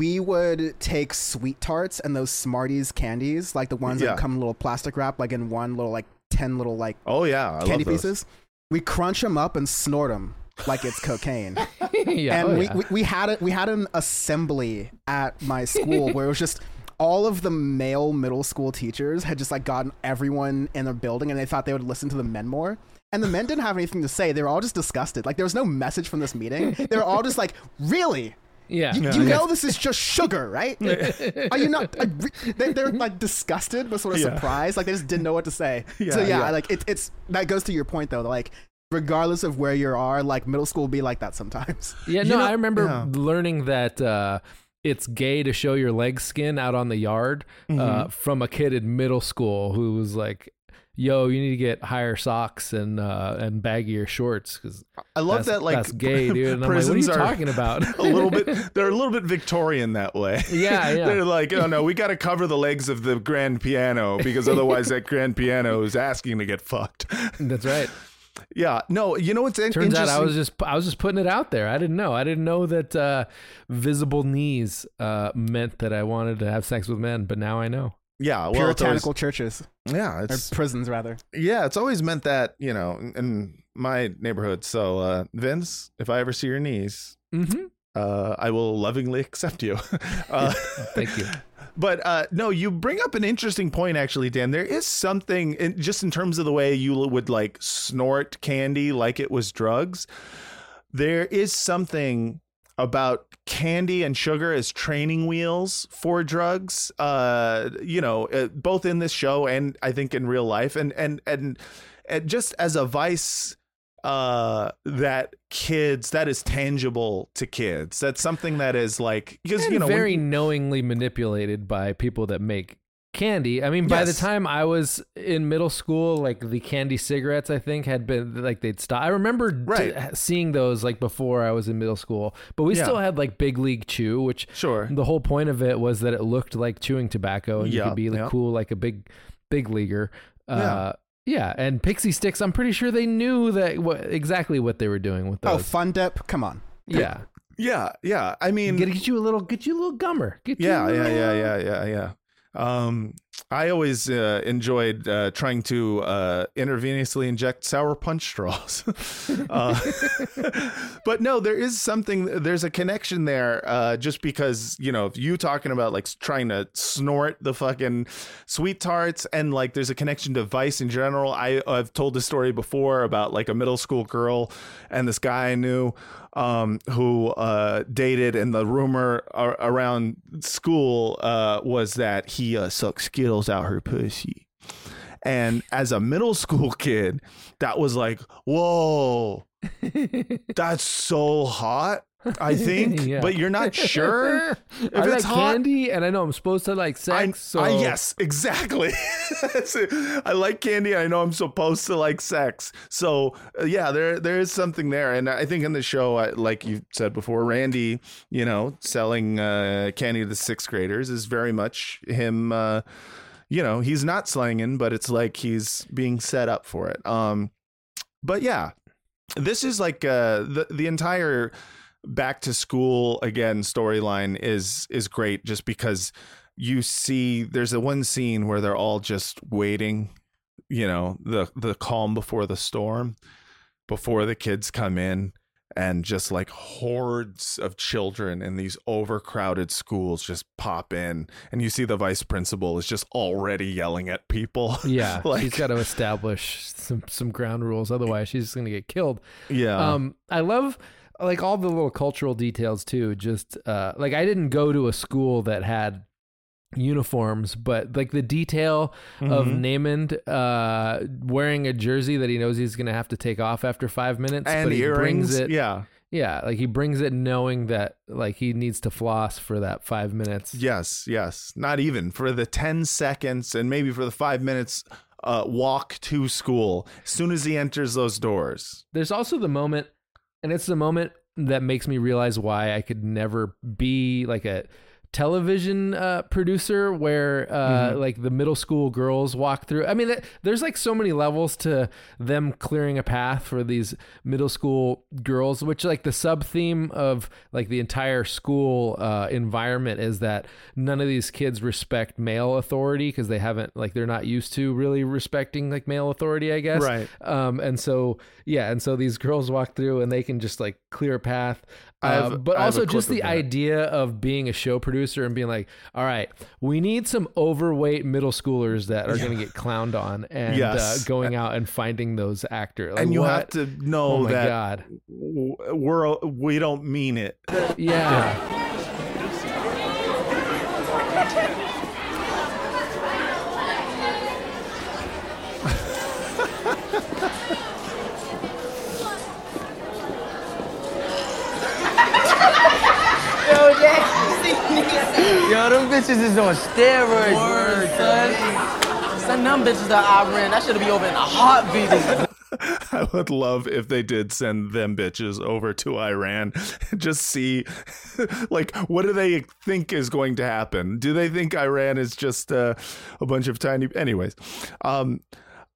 we would take sweet tarts and those Smarties candies, like the ones Yeah. that come in little plastic wrap, like in one little like ten little like oh yeah I candy pieces. We crunch them up and snort them like it's cocaine. Yeah, and oh, we, yeah. we we had it. We had an assembly at my school where it was just all of the male middle school teachers had just like gotten everyone in the building, and they thought they would listen to the men more. And the men didn't have anything to say. They were all just disgusted. Like there was no message from this meeting. They were all just like, "Really." Yeah. You, Yeah. you Yeah. know this is just sugar, right? Are you not? I they, they're like disgusted, but sort of Yeah. surprised. Like they just didn't know what to say. Yeah, so yeah, yeah. like it, it's that goes to your point though. Like regardless of where you are, like middle school will be like that sometimes. Yeah, no, I remember learning that uh, it's gay to show your leg skin out on the yard uh, Mhm. from a kid in middle school who was like, "Yo, you need to get higher socks and uh, and baggier shorts because I love that like that's gay, dude." And I'm like, "What are you prisons talking about?" a little bit they're a little bit Victorian that way. Yeah, yeah. they're like, oh no, we got to cover the legs of the grand piano because otherwise that grand piano is asking to get fucked. That's right. Yeah, no, you know what's Turns interesting? out I was just I was just putting it out there. I didn't know. I didn't know that uh, visible knees uh, meant that I wanted to have sex with men, but now I know. Yeah, well, it's always- Puritanical churches yeah, or it's prisons rather. yeah, it's always meant that you know in- in my neighborhood. So uh, Vince, if I ever see your knees, Mm-hmm. uh, I will lovingly accept you. uh, Thank you. But uh, no, you bring up an interesting point, actually, Dan. There is something in, just in terms of the way you would like snort candy like it was drugs. There is something about candy and sugar as training wheels for drugs. Uh, you know, uh, both in this show and I think in real life, and and and, and just as a vice uh that kids that is tangible to kids that's something that is like because you know when- very knowingly manipulated by people that make candy. I mean, by the time I was in middle school, like the candy cigarettes, I think had been like they'd stop. I remember Right. seeing those like before I was in middle school, but we Yeah. still had like Big League Chew, which Sure. the whole point of it was that it looked like chewing tobacco and you could be like, yeah. cool like a big big leaguer. Yeah. Uh, yeah, and Pixie Sticks. I'm pretty sure they knew that what exactly what they were doing with those. Oh. Fun Dip, come on. yeah, yeah yeah i mean get, get you a little, get you a little gummer. Get you a yeah yeah little, yeah uh, yeah yeah yeah Um, I always uh, enjoyed uh, trying to uh, intravenously inject sour punch straws. uh, but no, there is something, there's a connection there uh, just because, you know, if you talking about like trying to snort the fucking sweet tarts and like there's a connection to Vice in general. I, I've told this story before about like a middle school girl and this guy I knew um, who uh, dated, and the rumor ar- around school uh, was that he uh, sucked Skittles out her pussy. And as a middle school kid, that was like, whoa, that's so hot. I think, Yeah. but you're not sure if I it's like hot. candy, and I know I'm supposed to like sex. so I, yes, exactly. I like candy. I know I'm supposed to like sex. So uh, yeah, there there is something there, and I think in the show, I, like you said before, Randy, you know, selling uh, candy to the sixth graders is very much him. Uh, you know, he's not slanging, but it's like he's being set up for it. Um, but yeah, this is like uh, the the entire back to school again storyline is is great just because you see there's a one scene where they're all just waiting you know the the calm before the storm before the kids come in and just like hordes of children in these overcrowded schools just pop in and you see the vice principal is just already yelling at people Yeah, like she's got to establish some some ground rules. Otherwise, she's just gonna get killed. Yeah. Um, I love like all the little cultural details too. Just uh, like I didn't go to a school that had uniforms, but like the detail of Mhm. Namond uh, wearing a jersey that he knows he's gonna have to take off after five minutes, And but he earrings, brings it. yeah. Yeah, like he brings it knowing that like he needs to floss for that five minutes. Yes, yes. Not even for the 10 seconds and maybe for the five minutes uh, walk to school. As soon as he enters those doors. There's also the moment, and it's the moment that makes me realize why I could never be like a television uh, producer where uh, Mhm. like the middle school girls walk through. I mean, th- there's like so many levels to them clearing a path for these middle school girls, which like the sub theme of like the entire school uh, environment is that none of these kids respect male authority because they haven't like they're not used to really respecting like male authority, I guess. Right. Um, and so yeah, and so these girls walk through and they can just like clear a path. Have- Uh, but also just the idea of being a show producer and being like, all right, we need some overweight middle schoolers that are going to get clowned on and Yes. uh, going out and finding those actors. Like, and you what? have to know Oh that God. we're we don't mean it. Yeah. Yo, Jay, Yo, them bitches is on steroids, word, son. Send them bitches to Iran. That should be over in a heartbeat. I would love if they did send them bitches over to Iran. Just see, like, what do they think is going to happen? Do they think Iran is just uh, a bunch of tiny? Anyways, um,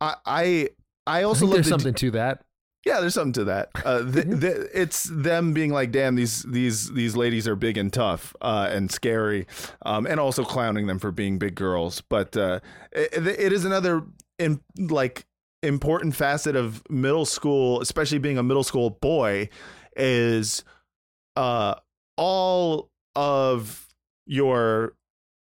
I I, I I also think love there's the something to that. Yeah, there's something to that. Uh, th- th- it's them being like, "Damn, these these these ladies are big and tough uh, and scary," um, and also clowning them for being big girls. But uh, it, it is another in, like important facet of middle school, especially being a middle school boy, is uh, all of your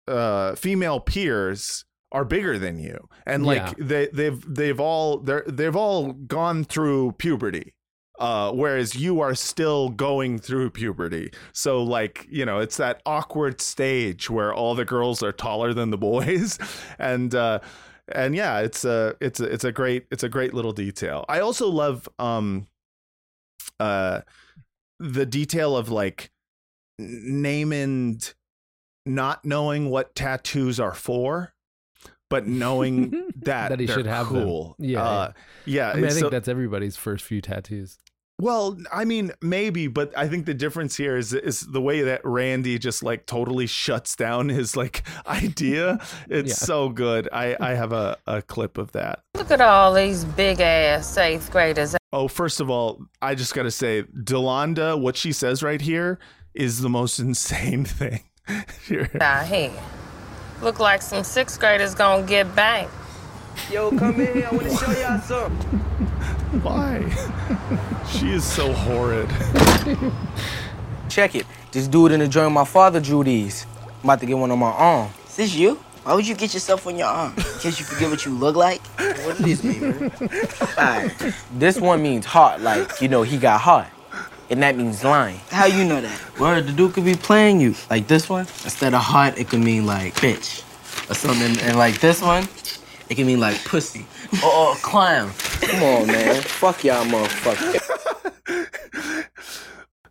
uh, female peers are bigger than you. And like Yeah. they they've they've all they're they've all gone through puberty uh whereas you are still going through puberty. So like you know it's that awkward stage where all the girls are taller than the boys. And uh and yeah it's a it's a it's a great it's a great little detail. I also love um uh the detail of like Namond not knowing what tattoos are for, but knowing that, That he they're should have them. cool. Yeah, uh, yeah. I mean, I so- think that's everybody's first few tattoos. well, I mean, maybe, but I think the difference here is is the way that Randy just like totally shuts down his like idea. It's Yeah. so good. I I have a, a clip of that. Look at all these big ass eighth graders. Oh, first of all, I just got to say, Delonda, what she says right here is the most insane thing. Here. out here. Look like some sixth graders gonna get banked. Yo, come in here. I want to show y'all something. Why? she is so horrid. Check it. This dude in the joint my father drew these. I'm about to get one on my arm. Is this you? Why would you get yourself on your arm? In case you forget what you look like? What does this mean, man? Alright. This one means heart, like, you know, he got heart. And that means lying. How you know that? Word, the dude could be playing you. Like this one, instead of heart, it could mean like bitch. Or something. And like this one, it can mean like pussy. Or, or clown. Come on, man. Fuck y'all motherfucker.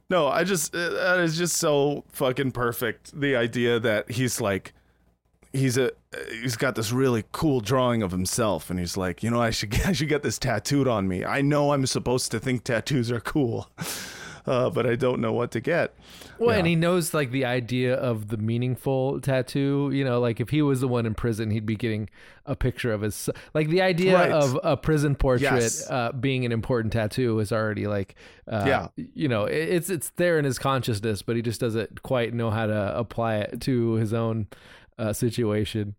No, I just uh, that is just so fucking perfect. The idea that he's like he's a he's got this really cool drawing of himself and he's like, "You know, I should I should get this tattooed on me. I know I'm supposed to think tattoos are cool." Uh, but I don't know what to get. Well, Yeah. and he knows like the idea of the meaningful tattoo. You know, like if he was the one in prison, he'd be getting a picture of his like the idea Right. of a prison portrait Yes. uh, being an important tattoo is already like, uh, Yeah. you know, it- it's it's there in his consciousness, but he just doesn't quite know how to apply it to his own uh, situation.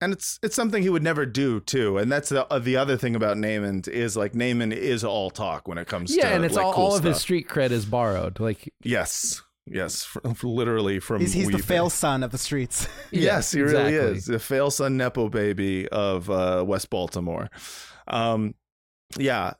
And it's it's something he would never do too. And that's the uh, the other thing about Namond is like Namond is all talk when it comes to Yeah, and it's like, all, cool all of his street cred is borrowed. Like Yes, yes, fr- literally from He's, he's the fail son of the streets. Yes, he really exactly. is the fail son nepo baby of uh, West Baltimore. Um, yeah.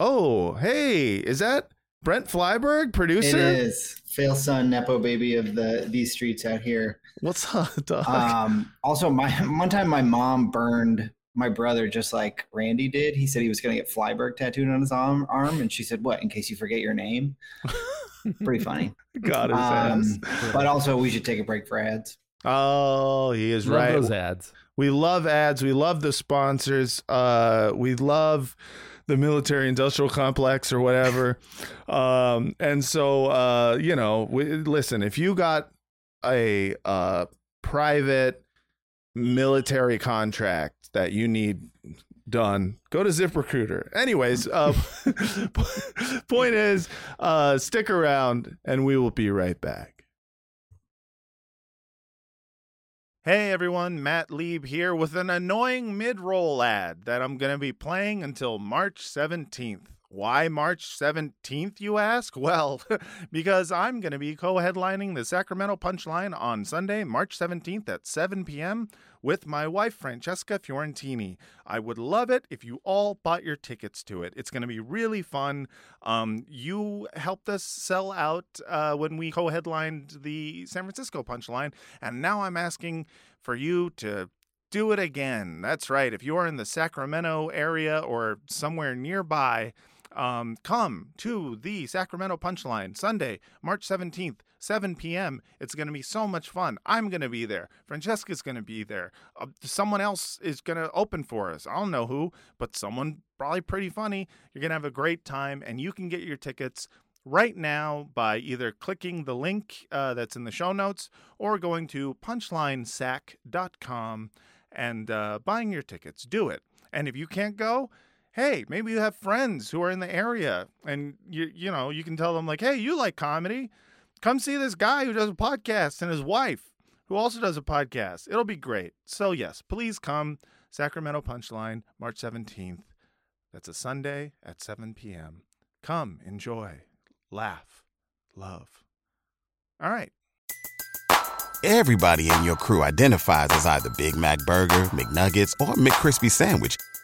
Oh, hey, is that Brent Flyberg, producer? It is fail son nepo baby of the these streets out here. What's up, dog? Um, also, my one time my mom burned my brother just like Randy did. He said he was going to get Flyberg tattooed on his arm, arm, and she said, "What? In case you forget your name." Pretty funny. Got his Um, ass. but also, we should take a break for ads. Oh, he is Love right. those ads. We love ads. We love the sponsors. Uh, we love the military industrial complex or whatever. um, and so, uh, you know, we, listen, if you got a uh, private military contract that you need done, go to ZipRecruiter. Anyways, uh, point is, uh, stick around and we will be right back. Hey everyone, Matt Lieb here with an annoying mid roll ad that I'm going to be playing until March 17th. Why March 17th, you ask? Well, because I'm going to be co headlining the Sacramento Punchline on Sunday, March 17th at 7 p.m. with my wife, Francesca Fiorentini. I would love it if you all bought your tickets to it. It's going to be really fun. Um, you helped us sell out uh, when we co headlined the San Francisco Punchline, and now I'm asking for you to do it again. That's right. If you're in the Sacramento area or somewhere nearby, um, come to the Sacramento Punchline Sunday, March 17th, 7 p.m. It's going to be so much fun. I'm going to be there. Francesca's going to be there. Uh, someone else is going to open for us. I don't know who, but someone probably pretty funny. You're going to have a great time, and you can get your tickets right now by either clicking the link uh, that's in the show notes or going to punchlinesac.com and uh, buying your tickets. Do it. And if you can't go, hey, maybe you have friends who are in the area and you you know, you can tell them like, "Hey, you like comedy? Come see this guy who does a podcast and his wife who also does a podcast. It'll be great." So yes, please come Sacramento Punchline March 17th. That's a Sunday at 7 p.m. Come, enjoy, laugh, love. All right. Everybody in your crew identifies as either Big Mac Burger, McNuggets, or McCrispy Sandwich.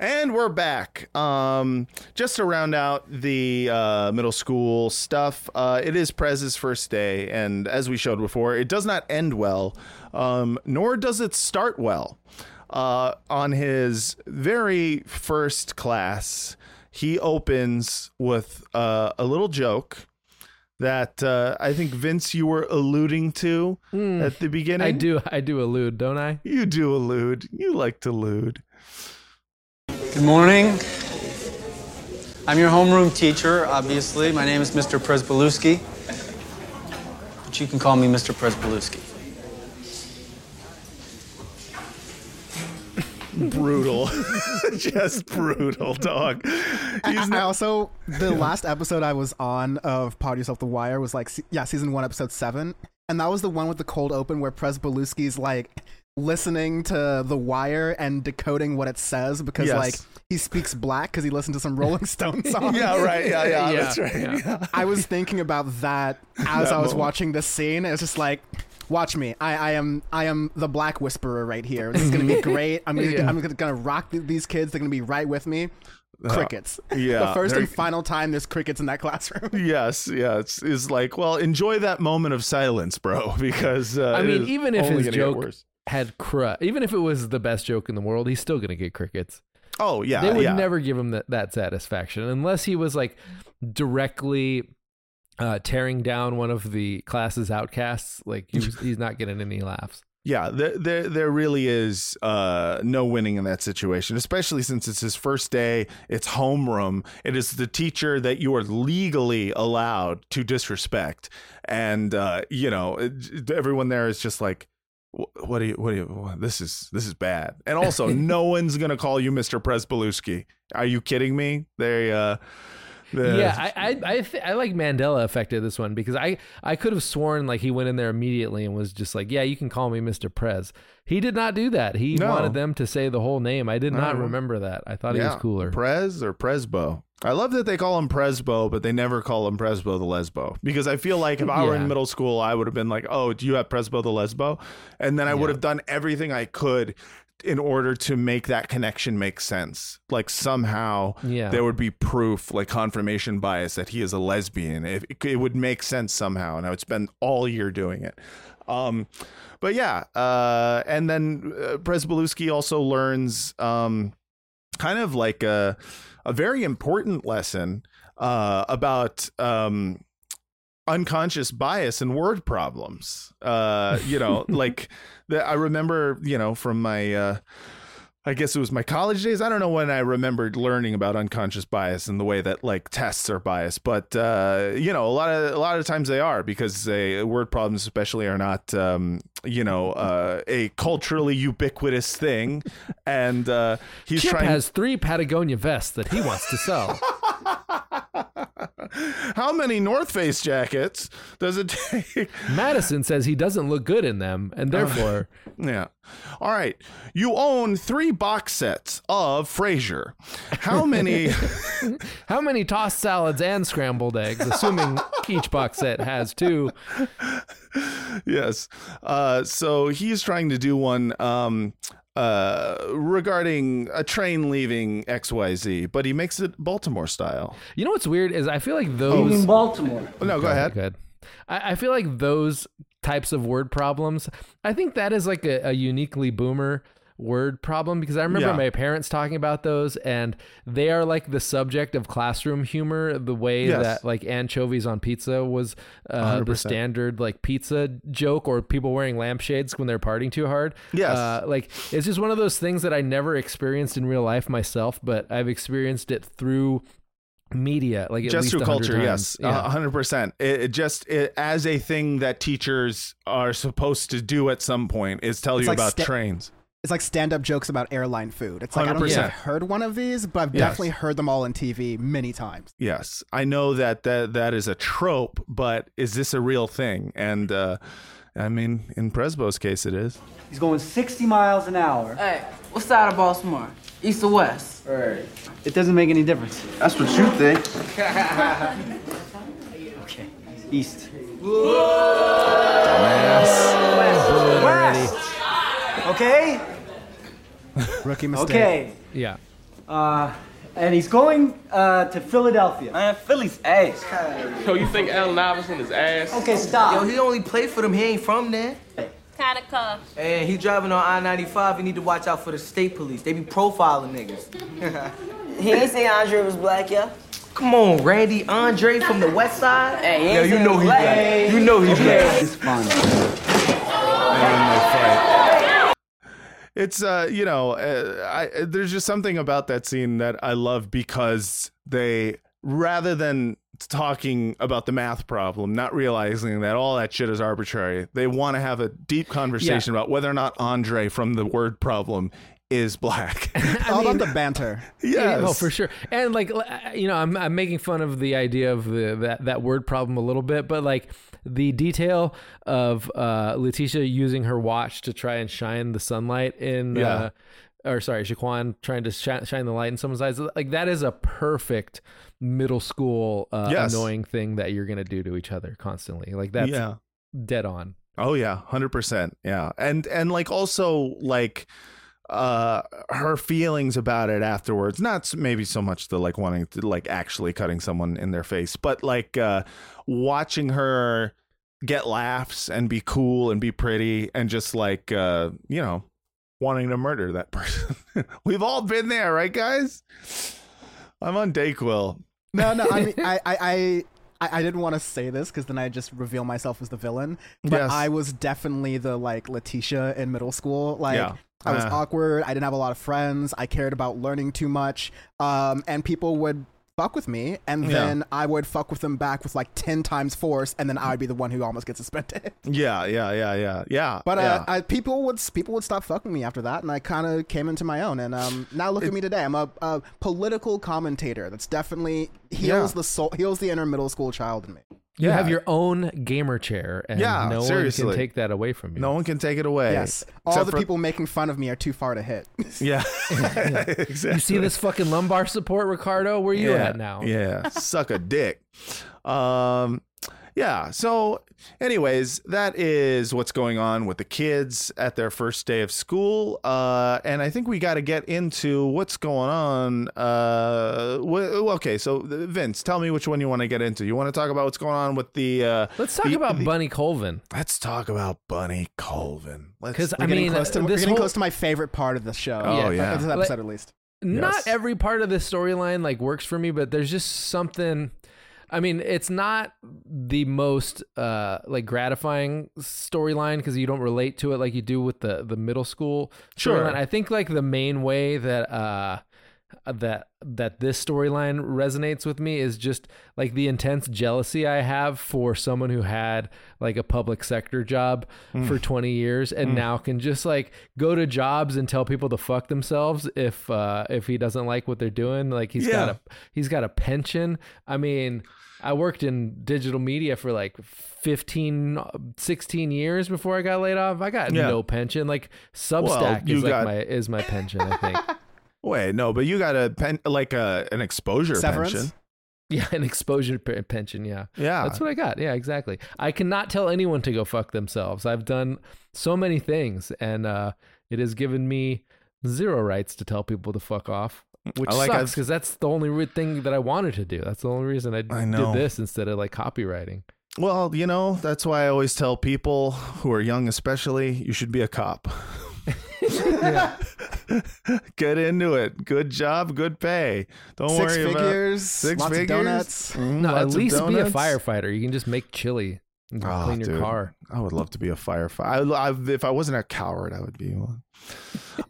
And we're back. Um, just to round out the uh, middle school stuff, uh, it is Prez's first day, and as we showed before, it does not end well, um, nor does it start well. Uh, on his very first class, he opens with uh, a little joke that uh, I think Vince you were alluding to at the beginning. I do. I do allude, don't I? You do allude. You like to allude. Good morning. I'm your homeroom teacher, obviously. My name is Mr. Pryzbylewski. But you can call me Mr. Pryzbylewski. brutal, just brutal, dog. I, I also the last episode I was on of Pod Yourself the Wire was like yeah season one episode seven, and that was the one with the cold open where Pryzbylewski's like listening to the Wire and decoding what it says because Yes. like he speaks black because he listened to some Rolling Stone songs. Yeah, right. Yeah, yeah, that's right. Yeah. I was thinking about that as That I was moment. watching this scene. It's just like. Watch me! I, I am I am the black whisperer right here. This is gonna be great. I'm gonna Yeah. I'm gonna, gonna rock th- these kids. They're gonna be right with me. Uh, Crickets. yeah, the first and final time there's crickets in that classroom. Yes, yeah, it's, it's like, well, enjoy that moment of silence, bro, because uh, I mean, even if only his gonna get joke worse. Had cru even if it was the best joke in the world, he's still gonna get crickets. Oh yeah, they would yeah. never give him that, that satisfaction unless he was like directly uh, tearing down one of the class's outcasts. Like he's, he's not getting any laughs. Yeah, there, there there really is uh, no winning in that situation, especially since it's his first day. It's homeroom. It is the teacher that you are legally allowed to disrespect, and uh, you know everyone there is just like, "Wh- "What do you? What do you? This is this is bad." And also, no one's gonna call you Mister Pryzbylewski. Are you kidding me? They. Uh, yeah, I I I, th- I like Mandela affected this one because I I could have sworn like he went in there immediately and was just like, yeah, you can call me Mr. Prez. He did not do that. He No. wanted them to say the whole name. I did not No. remember that. I thought he was cooler. Prez or Prezbo. I love that they call him Prezbo, but they never call him Prezbo the Lesbo. Because I feel like if I were Yeah. in middle school, I would have been like, "Oh, do you have Prezbo the Lesbo?" And then I would have done everything I could in order to make that connection make sense. Like somehow Yeah. there would be proof, like confirmation bias, that he is a lesbian. If it, it would make sense somehow, and I would spend all year doing it. Um, but yeah, uh, and then uh, also learns um, kind of like a a very important lesson uh, about um, unconscious bias and word problems. Uh, you know, like that. I remember, you know, from my. Uh, I guess it was my college days. I don't know when I remembered learning about unconscious bias and the way that like tests are biased, but uh, you know, a lot of a lot of times they are because they, word problems, especially, are not um, you know uh, a culturally ubiquitous thing. And uh, he's Chip trying. has three Patagonia vests that he wants to sell. How many North Face jackets does it take? Madison says he doesn't look good in them, and therefore, Yeah. All right. You own three box sets of Frasier. How many? how many tossed salads and scrambled eggs, assuming each box set has two? yes. Uh, so he's trying to do one um, uh, regarding a train leaving XYZ, but he makes it Baltimore style. You know what's weird is I feel like those in Baltimore. Oh, no, go ahead. Good. I, I feel like those types of word problems. I think that is like a, a uniquely boomer word problem because I remember Yeah. my parents talking about those and they are like the subject of classroom humor the way Yes. that like anchovies on pizza was uh, the standard like pizza joke or people wearing lampshades when they're partying too hard Yes. uh, like it's just one of those things that I never experienced in real life myself but I've experienced it through media like at just least through culture, times. yes, a hundred percent. It, it just it, as a thing that teachers are supposed to do at some point is tell It's you like about sta- trains. It's like stand-up jokes about airline food. It's like I don't think 100%. I've heard one of these, but I've Yes. definitely heard them all on TV many times. Yes, I know that that that is a trope, but is this a real thing? And uh, I mean, in Prezbo's case, it is. He's going 60 miles an hour. Hey, what side of Baltimore? East or west? Right. It doesn't make any difference. That's what you think. okay. East. West. Okay? Rookie mistake. Okay. Yeah. Uh, and he's going uh, to Philadelphia. Man, Philly's ass. So you think Allen Iverson is ass? Okay, stop. Yo, he only played for them. He ain't from there. Kinda cuff. And he driving on I-95. He need to watch out for the state police. They be profiling niggas. He ain't say Andre was black, yeah? Come on, Randy Andre from the west side. Hey, he Yo, you know he he black. black. You know he black. It's fun. It's uh you know uh, I there's just something about that scene that I love because they rather than talking about the math problem, not realizing that all that shit is arbitrary, they want to have a deep conversation about whether or not Andre from the word problem is black. All about the banter. Yes. Oh, for sure. And like, you know, I'm, I'm making fun of the idea of the, that, that word problem a little bit, but like the detail of uh, Letitia using her watch to try and shine the sunlight in, Yeah. uh, or sorry, Shaquan trying to shi- shine the light in someone's eyes. Like that is a perfect middle school uh, Yes. annoying thing that you're going to do to each other constantly. Like that's Yeah. dead on. Oh yeah, hundred percent. Yeah, and and like also like uh her feelings about it afterwards not maybe so much the like wanting to like actually cutting someone in their face but like uh watching her get laughs and be cool and be pretty and just like uh you know wanting to murder that person we've all been there right guys i'm on dayquil No, no. I mean, I, I, I, I didn't want to say this because then I just reveal myself as the villain. But Yes. I was definitely the like Letitia in middle school. Like Yeah. I was Uh. awkward. I didn't have a lot of friends. I cared about learning too much. Um, and people would fuck with me, and Yeah. then I would fuck with them back with like ten times force, and then I would be the one who almost gets suspended. yeah yeah yeah yeah yeah But uh, yeah. I, people would people would stop fucking me after that, and I kind of came into my own. And um, now look at me today. I'm a, a political commentator. That's definitely heals Yeah. the soul, heals the inner middle school child in me. You Yeah. have your own gamer chair, and Yeah, no one can take that away from you. no one can take it away Yes, all Except the for- people making fun of me are too far to hit. yeah exactly You see this fucking lumbar support, Ricardo? Where you yeah, at now? Yeah, suck a dick. Um, yeah. So, anyways, that is what's going on with the kids at their first day of school. Uh, and I think we got to get into what's going on. Uh, wh- okay. So, Vince, tell me which one you want to get into. You want to talk about what's going on with the? Uh, Let's talk the- about the- Bunny Colvin. Let's talk about Bunny Colvin. Because I mean, close to, we're getting whole, close to my favorite part of the show. Oh, yeah. of this Like- episode at least. not Yes. every part of the storyline like works for me, but there's just something. I mean, it's not the most uh like gratifying storyline because you don't relate to it like you do with the the middle school Sure. storyline. I think like the main way that uh that that this storyline resonates with me is just like the intense jealousy I have for someone who had like a public sector job Mm. for 20 years and now can just like go to jobs and tell people to fuck themselves if uh if he doesn't like what they're doing. Like he's got a he's got a pension. I mean I worked in digital media for like 15 16 years before I got laid off. I got Yeah. no pension. Like Substack you is like got- my is my pension I think Wait, no, but you got a pen like a an exposure Severance? pension. Yeah, an exposure p- pension. Yeah. Yeah. That's what I got. Yeah, exactly. I cannot tell anyone to go fuck themselves. I've done so many things, and uh, it has given me zero rights to tell people to fuck off, which I like sucks because that's the only re- thing that I wanted to do. That's the only reason I, did this instead of like copywriting. Well, you know, that's why I always tell people who are young, especially, you should be a cop. Get into it. Good job, good pay. Don't Six worry about figures, six lots of donuts. Mm, No, at lots of least be a firefighter. You can just make chili and Oh, clean your dude. car. I would love to be a firefighter. I, I, if I wasn't a coward, I would be one.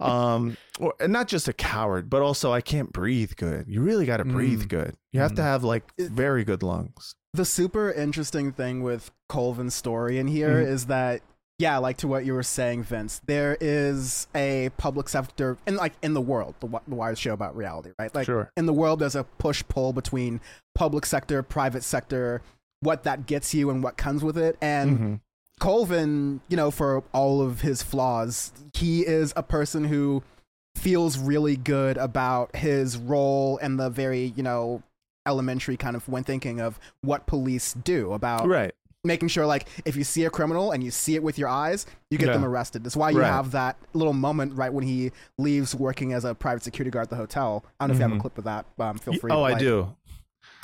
um, or, and not just a coward, but also I can't breathe good. You really got to breathe Mm. good. You have to Mm. have like very good lungs. The super interesting thing with Colvin's story in here is Mhm. that yeah, like to what you were saying, Vince. There is a public sector in like in the world, the, the Wires show about reality, right? Like Sure. in the world, there's a push pull between public sector, private sector, what that gets you and what comes with it, and. Mhm. Colvin, you know, for all of his flaws, he is a person who feels really good about his role and the very, you know, elementary kind of when thinking of what police do about Right. Making sure like if you see a criminal and you see it with your eyes, you get Yeah. them arrested. That's why you Right. have that little moment right when he leaves working as a private security guard at the hotel. I don't know if you have a clip of that. Um, feel free. Oh, I play. do.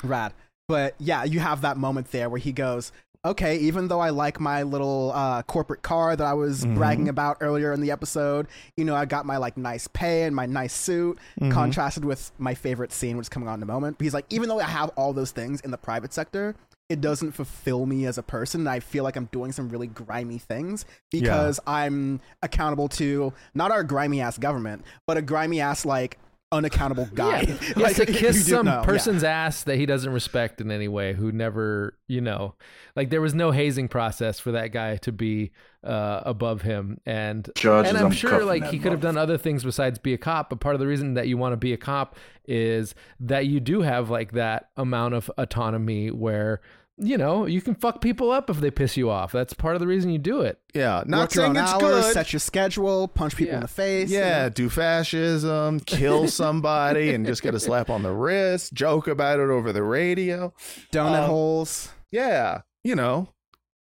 Rad. But yeah, you have that moment there where he goes, okay, even though I like my little uh, corporate car that I was Mhm. bragging about earlier in the episode, you know, I got my like nice pay and my nice suit, Mhm. contrasted with my favorite scene, which is coming on in a moment. But He's like, even though I have all those things in the private sector, it doesn't fulfill me as a person. I feel like I'm doing some really grimy things because I'm accountable to not our grimy ass government, but a grimy ass like unaccountable guy. Yeah. He has Like, to kiss some know, yeah. person's ass that he doesn't respect in any way, who never, you know, like there was no hazing process for that guy to be uh, above him. And Charges, and I'm, I'm sure like he could have done other things besides be a cop. But part of the reason that you want to be a cop is that you do have like that amount of autonomy where. You know, you can fuck people up if they piss you off. That's part of the reason you do it. Yeah, not Work your saying own it's hours, good. set your schedule, punch people in the face. Yeah, do fascism, kill somebody, and just get a slap on the wrist, joke about it over the radio. Donut Um, holes. Yeah, you know,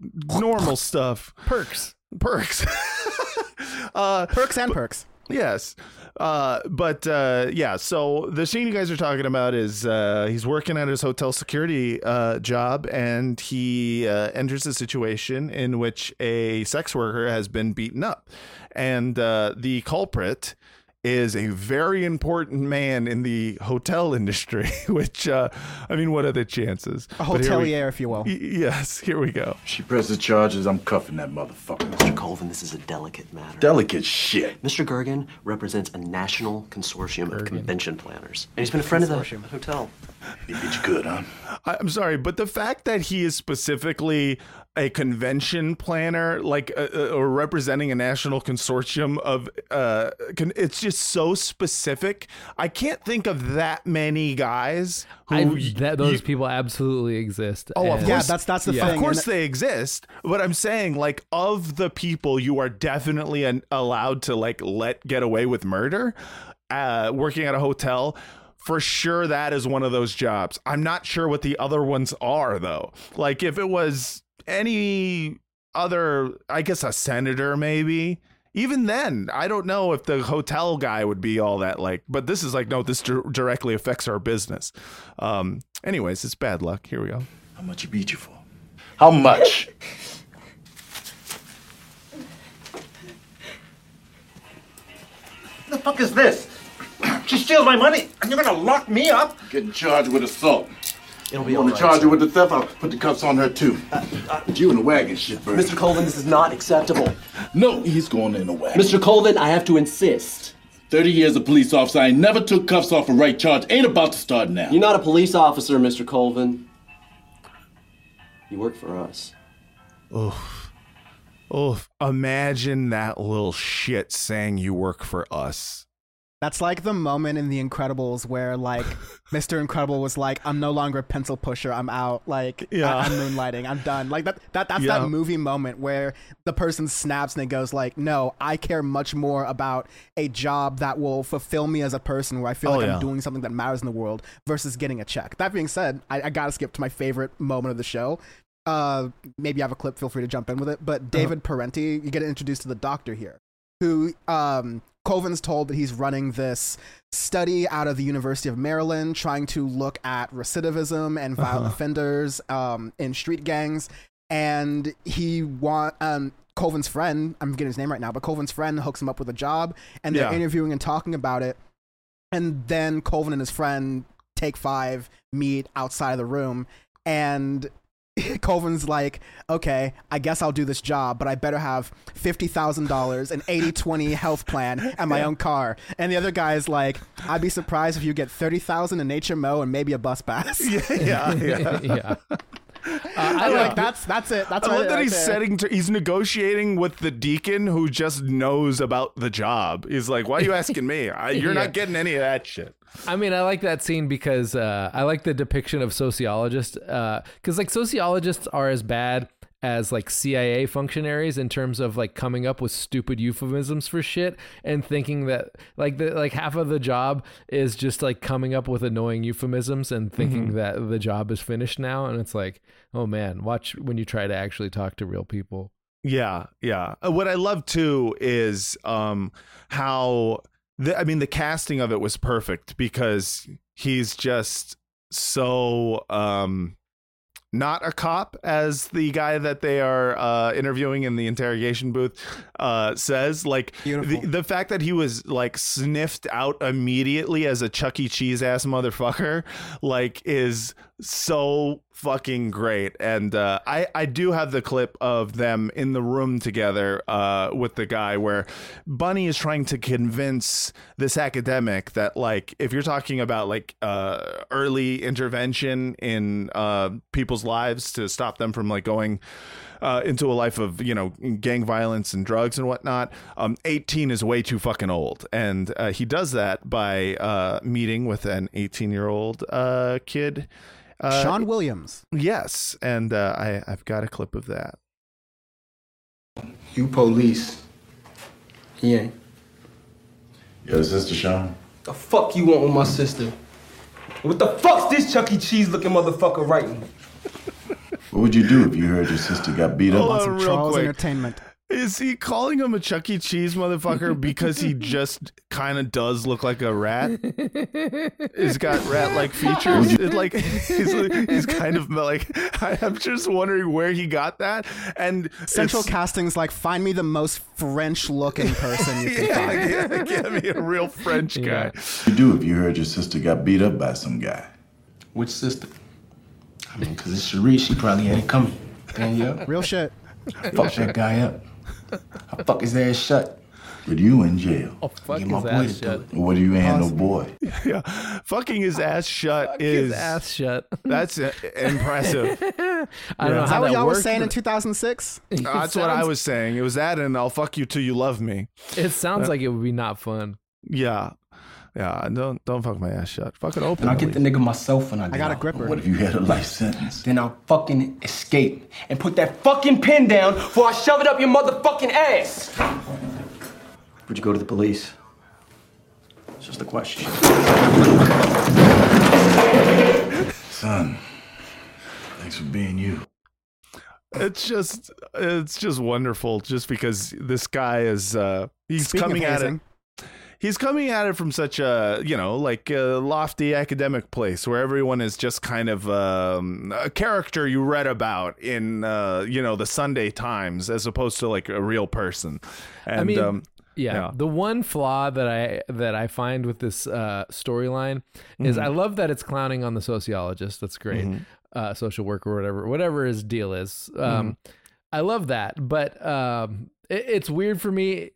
normal stuff. Perks. Perks. uh, perks and perks. Yes. Uh, but uh, yeah, so the scene you guys are talking about is uh, he's working at his hotel security uh, job and he uh, enters a situation in which a sex worker has been beaten up. And uh, the culprit is a very important man in the hotel industry, which, uh, I mean, what are the chances? A But here we- hotelier, if you will. Y- yes, here we go. She presses charges. I'm cuffing that motherfucker. Mr. Colvin, this is a delicate matter. Delicate shit. Mr. Gergen represents a national consortium of convention planners, and he's been a friend of the hotel. He beat you good, huh? I'm sorry, but the fact that he is specifically a convention planner, like uh, uh, or representing a national consortium of, uh, con- it's just so specific. I can't think of that many guys who I, y- that, those you- people absolutely exist. Oh, of course. Yeah. That's that's the yeah. thing. Of course they exist, but I'm saying like of the people you are definitely an, allowed to like let get away with murder, uh, working at a hotel. For sure, that is one of those jobs. I'm not sure what the other ones are though. Like if it was any other, I guess a senator maybe. Even then, I don't know if the hotel guy would be all that like. But this is like, no, this dir- directly affects our business. Um. Anyways, it's bad luck. Here we go. How much he beat you for? How much? The fuck is this? She steals my money, and you're gonna lock me up? Getting charged with assault. It'll be you all want right, to charge sir. her with the theft? I'll put the cuffs on her too. Uh, uh, but you in the wagon shit, Bert. Mr. Colvin, this is not acceptable. No, he's going in the wagon. Mr. Colvin, I have to insist. 30 years a police officer, I never took cuffs off a right charge. Ain't about to start now. You're not a police officer, Mr. Colvin. You work for us. Oof. Oof. Imagine that little shit saying you work for us. That's like the moment in The Incredibles where like Mr. Incredible was like, "I'm no longer a pencil pusher. I'm out. Like, Yeah. I- I'm moonlighting. I'm done." Like that. That that's Yeah. that movie moment where the person snaps and it goes like, "No, I care much more about a job that will fulfill me as a person, where I feel Oh, like yeah. I'm doing something that matters in the world, versus getting a check." That being said, I, I gotta skip to my favorite moment of the show. Uh, maybe I have a clip. Feel free to jump in with it. But David Parenti, you get introduced to the doctor here who um Colvin's told that he's running this study out of the University of Maryland trying to look at recidivism and violent Uh-huh. offenders um, in street gangs and he want um Colvin's friend, I'm getting his name right now, but Colvin's friend hooks him up with a job and they're Yeah. interviewing and talking about it. And then Colvin and his friend take five meet outside of the room and Colvin's like, okay, I guess I'll do this job, but I better have $50,000, an 80 20 health plan, and my own car. And the other guy's like, I'd be surprised if you get 30000 in HMO and maybe a bus pass. Yeah, yeah, yeah. yeah. I like that's that's it. That's I right love that right he's there. setting. To, he's negotiating with the deacon who just knows about the job. He's like, "Why are you asking me? I, you're Yeah. not getting any of that shit." I mean, I like that scene because uh, I like the depiction of sociologists. Because like sociologists are as bad as like CIA functionaries in terms of like coming up with stupid euphemisms for shit and thinking that like the like half of the job is just like coming up with annoying euphemisms and thinking Mhm. that the job is finished now. And it's like, oh man, watch when you try to actually talk to real people. Yeah, yeah. Uh, What I love too is um how the, I mean the casting of it was perfect because he's just so um not a cop as the guy that they are uh interviewing in the interrogation booth uh says like the, the fact that he was like sniffed out immediately as a Chuck E. Cheese ass motherfucker like is so fucking great. And uh, I I do have the clip of them in the room together uh, with the guy where Bunny is trying to convince this academic that like if you're talking about like uh, early intervention in uh, people's lives to stop them from like going uh, into a life of you know gang violence and drugs and whatnot. Um, 18 is way too fucking old, and uh, he does that by meeting with an 18 year old kid, uh, Sean Williams. Yes, and uh, I I've got a clip of that. You police. He ain't. Yo, sister Sean. The fuck you want with my sister? What the fuck's this Chuck E. Cheese looking motherfucker writing? What would you do if you heard your sister got beat up? Hold on, real Charles quick. Entertainment. Is he calling him a Chuck E. Cheese motherfucker because he just kind of does look like a rat? He's got rat-like features. It, like he's, he's kind of like I'm just wondering where he got that. And Central Casting's like, find me the most French-looking person you can yeah, find. yeah, give me a real French guy. What you do if you heard your sister got beat up by some guy? Which sister? I mean, cause it's Cherie, she probably had it coming. Danielle, Real shit. fuck that guy up. I fuck his ass shut. But you in jail. Oh, fuck Get my his boy ass shut. What do you ain't no boy? Yeah, fucking his ass shut Fuck is his ass shut. That's uh, impressive. I don't know Is how that that what y'all were worked, saying in 2006? That's what I was saying. It was that, and I'll fuck you till you love me. It sounds like it would be not fun. Yeah, yeah. Don't don't fuck my ass shut. Fucking open. And I'll at get the nigga myself when I get I got a out. gripper. What if you had a life sentence? Then I'll fucking escape and put that fucking pen down before I shove it up your motherfucking ass. Would you go to the police? It's just a question. Son, thanks for being you. It's just it's just wonderful. Just because this guy is uh he's Speaking coming at it. He's coming at it from such a you know like a lofty academic place where everyone is just kind of um, a character you read about in uh, you know the Sunday Times as opposed to like a real person. And, I mean, um, yeah, yeah. The one flaw that I that I find with this uh, storyline is Mhm. I love that it's clowning on the sociologist. That's great, Mhm. uh, social worker, or whatever, whatever his deal is. Um, Mm-hmm. I love that, but um, it, it's weird for me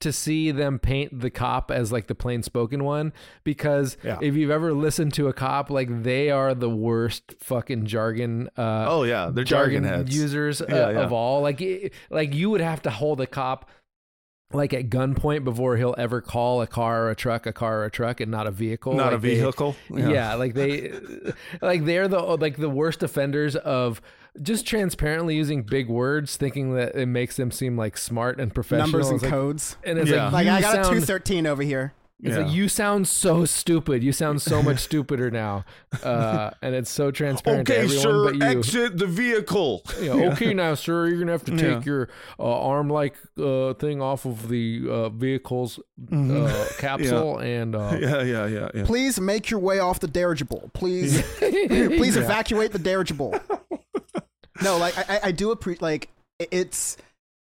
to see them paint the cop as like the plain spoken one because Yeah. if you've ever listened to a cop like they are the worst fucking jargon uh Oh, yeah, they're jargon heads. users uh, Yeah, yeah. of all like it- like you would have to hold a cop like at gunpoint before he'll ever call a car or a truck a car or a truck and not a vehicle Not a Like, they- vehicle? yeah. Yeah. like they like they're the like the worst offenders of just transparently using big words thinking that it makes them seem like smart and professional Numbers and It's like- codes. and it's Yeah. like, Like, I got a 213 over here. it's Yeah. like you sound so stupid. You sound so much stupider now, uh, and it's so transparent to Okay, everyone sir, but you. exit the vehicle. Yeah, okay, now, sir, you're gonna have to take Yeah. your uh, arm-like uh, thing off of the uh, vehicle's uh, capsule, and uh, Mm-hmm. Yeah, yeah, yeah, yeah. Please make your way off the dirigible. Please, please Yeah. evacuate the dirigible. No, like I, I- do appreciate. Like it's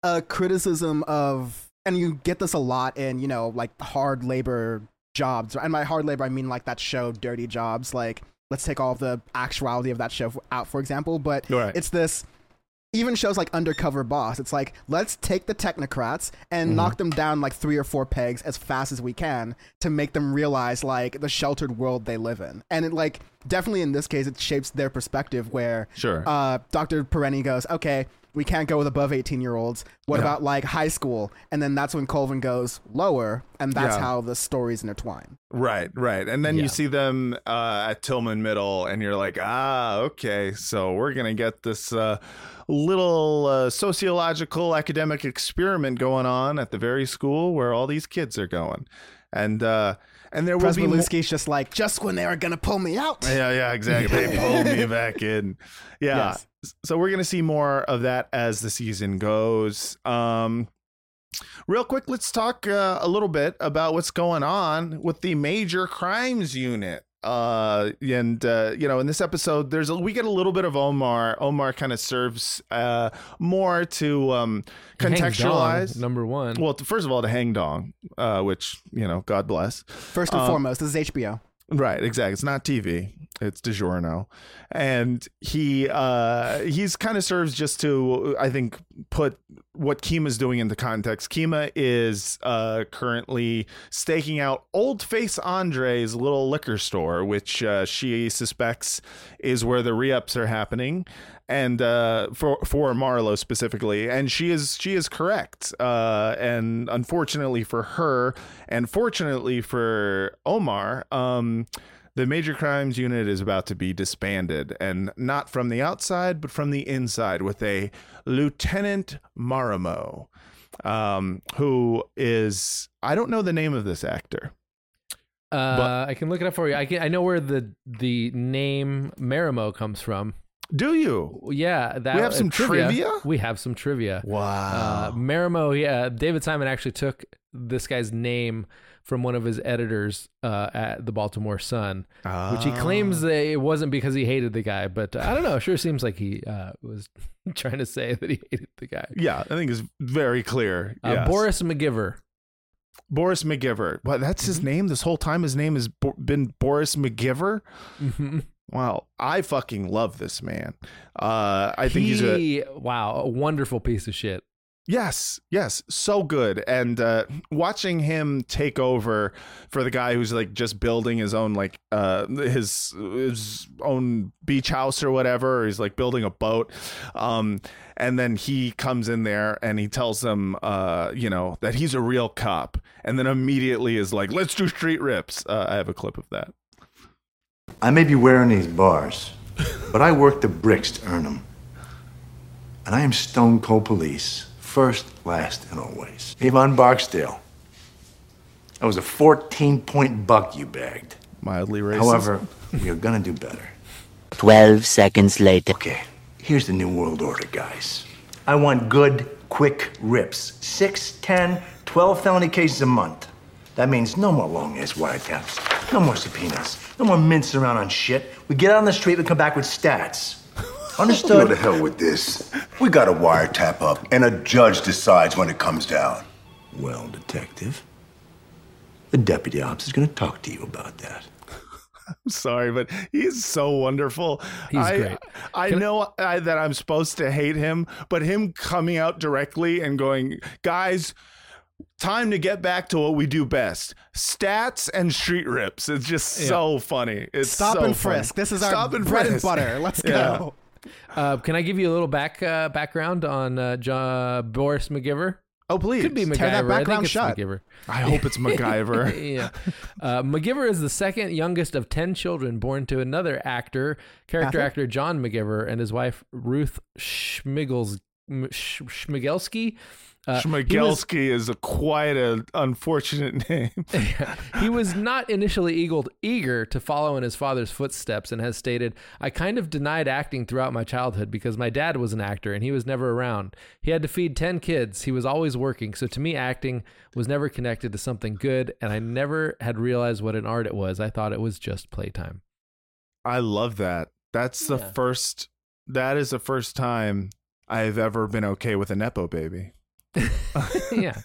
a criticism of, and you get this a lot in you know like hard labor jobs. And by hard labor, I mean like that show, Dirty Jobs. Like let's take all the actuality of that show out, for example. But Right. it's this. Even shows like Undercover Boss, it's like let's take the technocrats and Mm-hmm. knock them down like three or four pegs as fast as we can to make them realize like the sheltered world they live in. And it like definitely in this case it shapes their perspective where Sure. uh, Dr. Parenti goes, okay, we can't go with above 18 year olds. What Yeah. about like high school? And then that's when Colvin goes lower, and that's Yeah. how the stories intertwine. Right, right. And then Yeah. you see them uh, at Tilghman Middle, and you're like, ah, okay, so we're going to get this uh, little uh, sociological academic experiment going on at the very school where all these kids are going. And uh, and there will be mo- just like, just when they are gonna pull me out. Yeah, yeah, exactly. They pulled me back in. Yeah. Yes. So we're gonna see more of that as the season goes. Um, real quick, let's talk uh, a little bit about what's going on with the Major Crimes Unit. Uh, and uh, you know, in this episode, there's a, we get a little bit of Omar. Omar kind of serves uh more to um Hank Dong, contextualize. number one. Well, first of all, to Hang Dong, uh, which you know, God bless. First and Uh, foremost, this is HBO. Right, exactly. It's not TV. It's DiGiorno, and he uh, he's kind of serves just to I think put what Kima's doing into context. Kima is uh, currently staking out Old Face Andre's little liquor store, which uh, she suspects is where the re-ups are happening, and uh, for for Marlo specifically, and she is she is correct. Uh, and unfortunately for her, and fortunately for Omar, um, the major crimes unit is about to be disbanded, and not from the outside, but from the inside, with a Lieutenant Marimow, um, who is I don't know the name of this actor. Uh, I can look it up for you. I can. I know where the the name Marimow comes from. Do you? Yeah, that, We have uh, some trivia? We have some trivia. Wow. Uh, Marimow, yeah, David Simon actually took this guy's name from one of his editors uh, at the Baltimore Sun, which he claims Ah. that it wasn't because he hated the guy, but uh, I don't know. Sure seems like he uh, was trying to say that he hated the guy. Yeah, I think it's very clear. Uh, yes. Boris McGiver. Boris McGiver. What? That's Mm-hmm. his name. This whole time, his name has been Boris McGiver. Mm-hmm. Wow, I fucking love this man. Uh, I think he's a wow, a wonderful piece of shit. Yes, yes, so good. And uh, watching him take over for the guy who's like just building his own like uh, his his own beach house or whatever, or he's like building a boat. Um, and then he comes in there and he tells them, uh, you know, that he's a real cop, and then immediately is like, "Let's do street rips." Uh, I have a clip of that. I may be wearing these bars, but I work the bricks to earn them. And I am Stone Cold Police, first, last, and always. Avon Barksdale. That was a 14 point buck you bagged. Mildly racist. However, we are gonna do better. 12 seconds later. Okay, here's the New World Order, guys. I want good, quick rips. Six, ten, 12 felony cases a month. That means no more long ass wiretaps, no more subpoenas, no more mincing around on shit. We get out on the street, we come back with stats. Go Understood? to hell with this. We got a wiretap up, and a judge decides when it comes down. Well, detective, the deputy ops is gonna talk to you about that. I'm sorry, but he's so wonderful. He's I, great. I Can know I, that I'm supposed to hate him, but him coming out directly and going, guys, time to get back to what we do best stats and street rips. It's just Yeah. so funny. It's Stop so and funny. frisk. This is our Stop and bread and butter. Let's Yeah. go. Uh, can I give you a little back uh, background on uh, John, Boris McGiver? Oh, please. Could be MacGyver. Tear that I think it's shut. McGiver. I hope it's MacGyver. yeah. Uh, McGiver is the second youngest of 10 children born to another actor, character Catherine? actor John McGiver, and his wife Ruth Schmigels, M- Schmigelski. Uh, he was- Schmigelski is a quite an unfortunate name. he was not initially eagled, eager to follow in his father's footsteps and has stated, I kind of denied acting throughout my childhood because my dad was an actor and he was never around. He had to feed 10 kids. He was always working. So to me, acting was never connected to something good. And I never had realized what an art it was. I thought it was just playtime. I love that. That's the Yeah. first. That is the first time I've ever been okay with a nepo baby. yeah.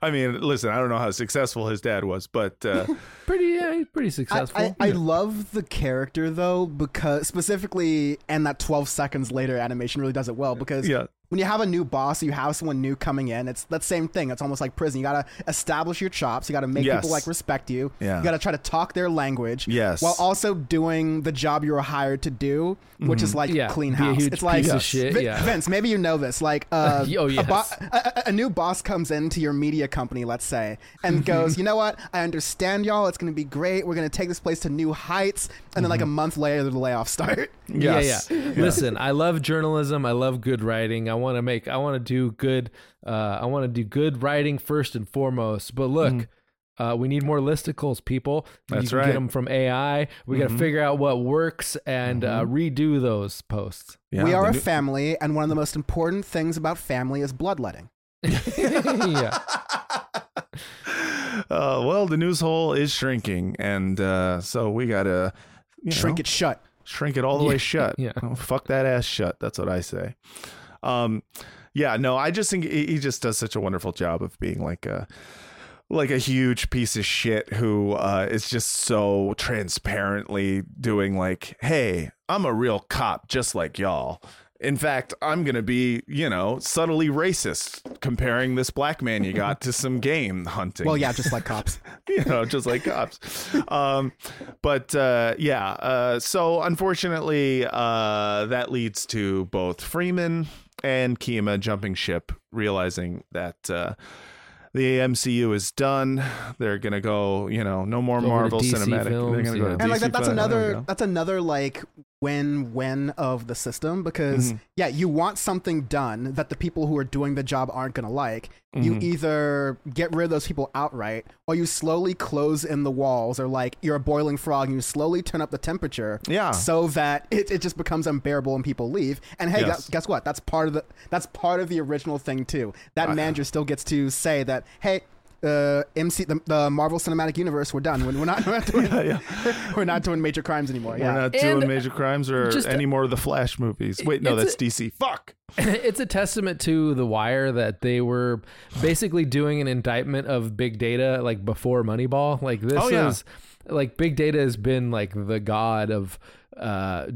I mean, listen, I don't know how successful his dad was, but uh, Pretty, yeah, he's pretty I, successful. I, I love the character though because specifically and that 12 seconds later animation really does it well because Yeah. When you have a new boss you have someone new coming in it's that same thing it's almost like prison you gotta establish your chops you gotta make Yes. people like respect you Yeah. you gotta try to talk their language Yes. while also doing the job you were hired to do which is Mhm. like Yeah, clean be a house huge it's like piece of shit, Vin- yeah. Vince maybe you know this like uh, Oh, a, bo- a, a- a new boss comes into your media company let's say and goes you know what I understand y'all it's gonna be great we're gonna take this place to new heights and then like a month later the layoffs start Yes. Yeah, yeah. Listen, I love journalism. I love good writing. I want to make. I want to do good. Uh, I want to do good writing first and foremost. But look. Uh, we need more listicles, people. That's you can right. Get them from AI. We got to figure out what works and uh, redo those posts. yeah, we are a new- family, and one of the most important things about family is bloodletting. yeah. uh, well, the news hole is shrinking, and uh, so we gotta Shrink know, it shut. shrink it all the way shut. yeah. Oh, fuck that ass shut. That's what I say. Um, yeah, no, I just think he just does such a wonderful job of being like a like a huge piece of shit who uh, is just so transparently doing like, "Hey, I'm a real cop, just like y'all." In fact, I'm gonna be, you know, subtly racist, comparing this black man you got to some game hunting. Well, yeah, just like cops. you know, just like cops. Um, but uh, yeah, uh, so unfortunately, uh, that leads to both Freeman and Kima jumping ship, realizing that uh, the MCU is done. They're gonna go, you know, no more Over to Marvel DC cinematic. films, They're gonna go yeah. to and like that, that's film. There we another that's another like win win of the system because Mhm. yeah you want something done that the people who are doing the job aren't going to like you either get rid of those people outright or you slowly close in the walls or like you're a boiling frog and you slowly turn up the temperature Yeah. so that it, it just becomes unbearable and people leave and hey Yes. guess, guess what that's part of the that's part of the original thing too that Uh, manager still gets to say that hey uh, MC the, the Marvel Cinematic Universe we're done we're, we're not we're not doing, we're not doing major crimes anymore yeah We're not And doing major crimes or just- any more of the Flash movies. Wait, no, It's that's DC. Fuck. it's a testament to the wire that they were basically doing an indictment of big data like before moneyball like this Oh, yeah. is like big data has been like the god of uh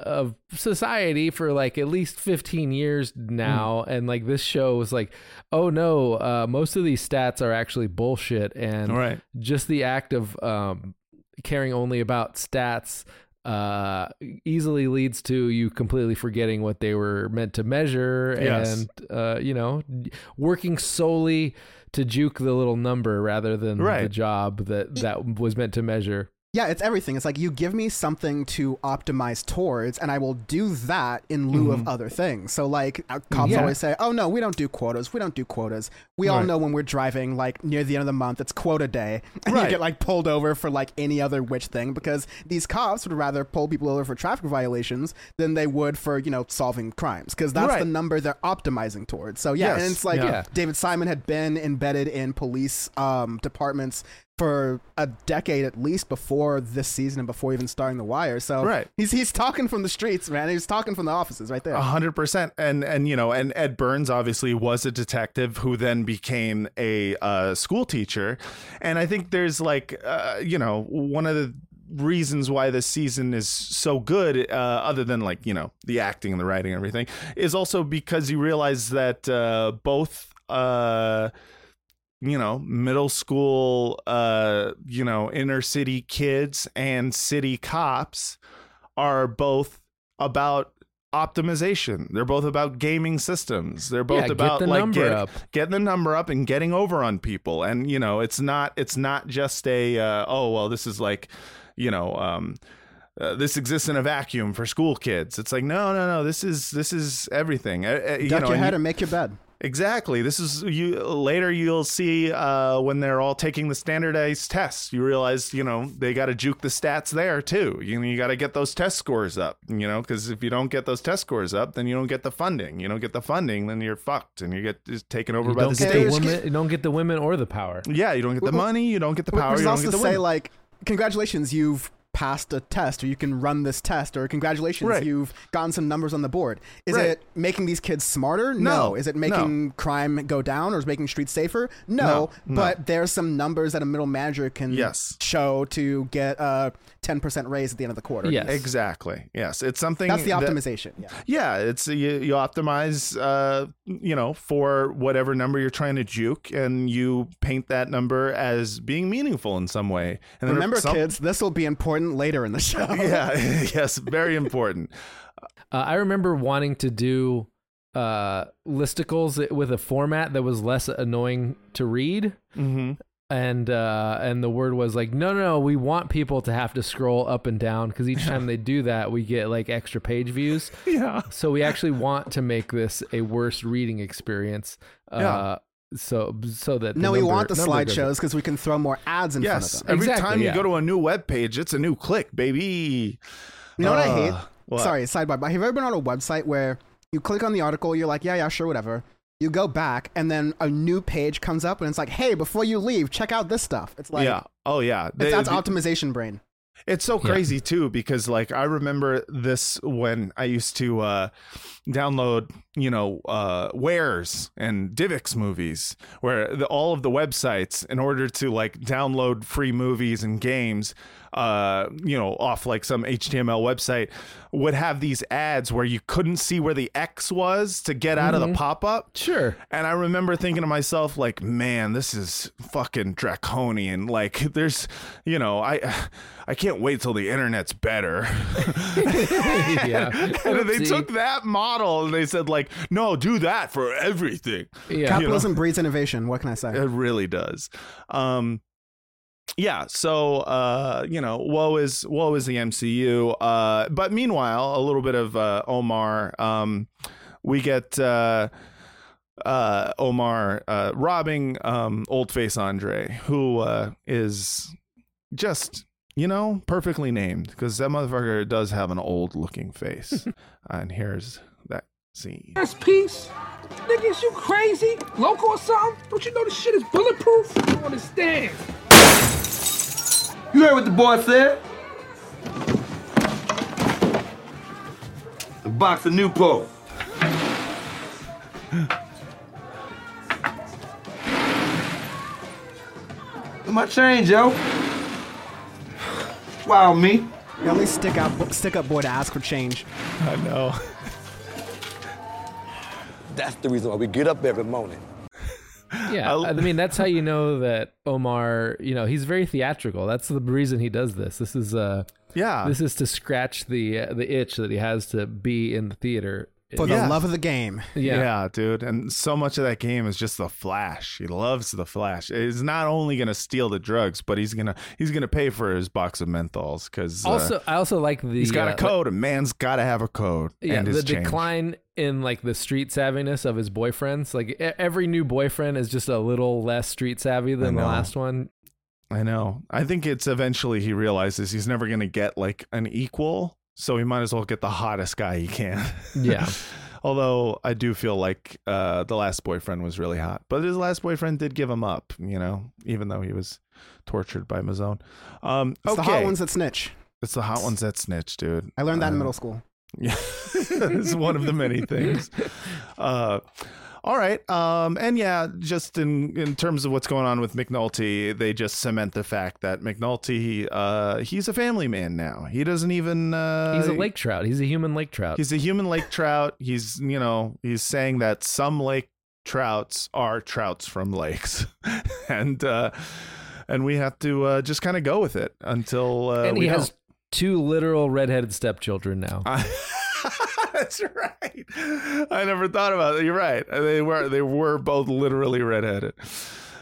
of society for like at least 15 years now and like this show was like oh no uh most of these stats are actually bullshit and Right. just the act of um caring only about stats uh easily leads to you completely forgetting what they were meant to measure Yes. and uh you know working solely to juke the little number rather than the job that that was meant to measure Yeah, it's everything. It's like you give me something to optimize towards, and I will do that in lieu of other things. So, like, uh, cops Yeah. always say, oh, no, we don't do quotas. We don't do quotas. We all know when we're driving, like, near the end of the month, it's quota day. And Right. you get, like, pulled over for, like, any other witch thing because these cops would rather pull people over for traffic violations than they would for, you know, solving crimes because that's Right. the number they're optimizing towards. So, yeah, Yes. and it's like Yeah. David Simon had been embedded in police um, departments for a decade at least before this season and before even starting The Wire. So Right. he's he's talking from the streets, man. He's talking from the offices right there. A hundred percent, and and you know, and Ed Burns obviously was a detective who then became a uh, school teacher, and I think there's like, uh, you know, one of the reasons why this season is so good, uh, other than like you know the acting and the writing and everything, is also because you realize that uh, both. You know, middle school, uh, you know, inner city kids and city cops are both about optimization. They're both about gaming systems. They're both Yeah, get about the like number get- up. getting the number up and getting over on people. And you know, it's not it's not just a uh, oh well, this is like you know. um uh, this exists in a vacuum for school kids. It's like no, no, no. This is this is everything. Uh, uh, you Duck know, your and head you- and make your bed. Exactly. This is you later you'll see uh, when they're all taking the standardized tests. You realize, you know, they got to juke the stats there too. You you got to get those test scores up, you know, cuz if you don't get those test scores up, then you don't get the funding. You don't get the funding, then you're fucked and you get just taken over you by the state. the women you don't get the women or the power Yeah, you don't get the Well, money, you don't get the power, is you don't also get the say, women. like, congratulations, you've passed a test, or you can run this test, or congratulations, Right. you've gotten some numbers on the board. Is Right. it making these kids smarter? No. Is it No. making crime go down, or is it making streets safer? No. No. No. But there's some numbers that a middle manager can Yes. show to get a 10% raise at the end of the quarter. Yes. Exactly. Yes, it's something That's the that- optimization. yeah. Yeah, it's you, you optimize, uh, you know, for whatever number you're trying to juke, and you paint that number as being meaningful in some way. And Remember, some- kids, this will be important later in the show. yeah, yes, very important. Uh, I remember wanting to do uh, listicles with a format that was less annoying to read. Mm-hmm. And uh, and the word was like, no, no, no, we want people to have to scroll up and down because each time they do that, we get like extra page views. Yeah. So we actually want to make this a worse reading experience. Uh, So so that the No, we want the number goes up. slideshows because we can throw more ads in Yes, front of them. every Exactly, time you yeah. go to a new web page, it's a new click, baby. You know what I Uh, hate? what? Sorry, sidebar. But have you ever been on a website where you click on the article, you're like, yeah, yeah, sure, whatever. You go back, and then a new page comes up, and it's like, hey, before you leave, check out this stuff. It's like, yeah. Oh, yeah. They- that's the- optimization brain. It's so crazy too because like I remember this when I used to uh download, you know, uh Warez and Divx movies where the, all of the websites in order to like download free movies and games uh you know off like some HTML website would have these ads where you couldn't see where the X was to get out of the Mhm. pop-up. Sure. And I remember thinking to myself, like, man, this is fucking draconian. Like, there's, you know, I, I can't wait till the internet's better. Yeah. and then they took that model and they said, like, no, do that for everything. yeah You know? Capitalism breeds innovation. What can I say? It really does. Um, yeah. So, uh, you know, woe is woe is the MCU. Uh, but meanwhile, a little bit of uh, Omar. Um, we get uh, uh, Omar uh, robbing um, Old Face Andre, who uh, is just. You know, perfectly named because that motherfucker does have an old looking face. and here's that scene. That's peace. Nigga, is you crazy? Local or something? Don't you know this shit is bulletproof? You don't understand. You heard what the boy said? A box of Newport. Where my change, yo? Wow, me. You only stick out, stick up boy to ask for change. I know. That's the reason why we get up every morning. Yeah, I mean that's how you know that Omar, you know, he's very theatrical. That's the reason he does this. This is uh yeah. This is to scratch the uh, the itch that he has to be in the theater. For the Yeah. love of the game. Yeah. dude. And so much of that game is just the flash. He loves the flash. He's not only gonna steal the drugs, but he's gonna he's gonna pay for his box of menthols because Also, I also like the he's got uh, a code. a man's got to have a code. Yeah, and the change. decline in like the street savviness of his boyfriends. Like e- every new boyfriend is just a little less street savvy than the last one. I know. I think it's eventually he realizes he's never gonna get like an equal, so he might as well get the hottest guy he can. Yeah. Although I do feel like uh, the last boyfriend was really hot, but his last boyfriend did give him up, you know, even though he was tortured by Mouzone. Um, It's the hot ones that snitch. It's the hot ones that snitch, dude. I learned that in Uh, middle school. Yeah, it's one of the many things. Uh, all right, um, and yeah, just in in terms of what's going on with McNulty, they just cement the fact that McNulty, uh, he's a family man now. He doesn't even. Uh, He's a lake trout. He's a human lake trout. He's a human lake trout. He's you know he's saying that some lake trouts are trouts from lakes, and uh, and we have to uh, just kind of go with it until uh, and we he has. Two literal redheaded stepchildren now. That's right. I never thought about it. You're right. They were they were both literally redheaded.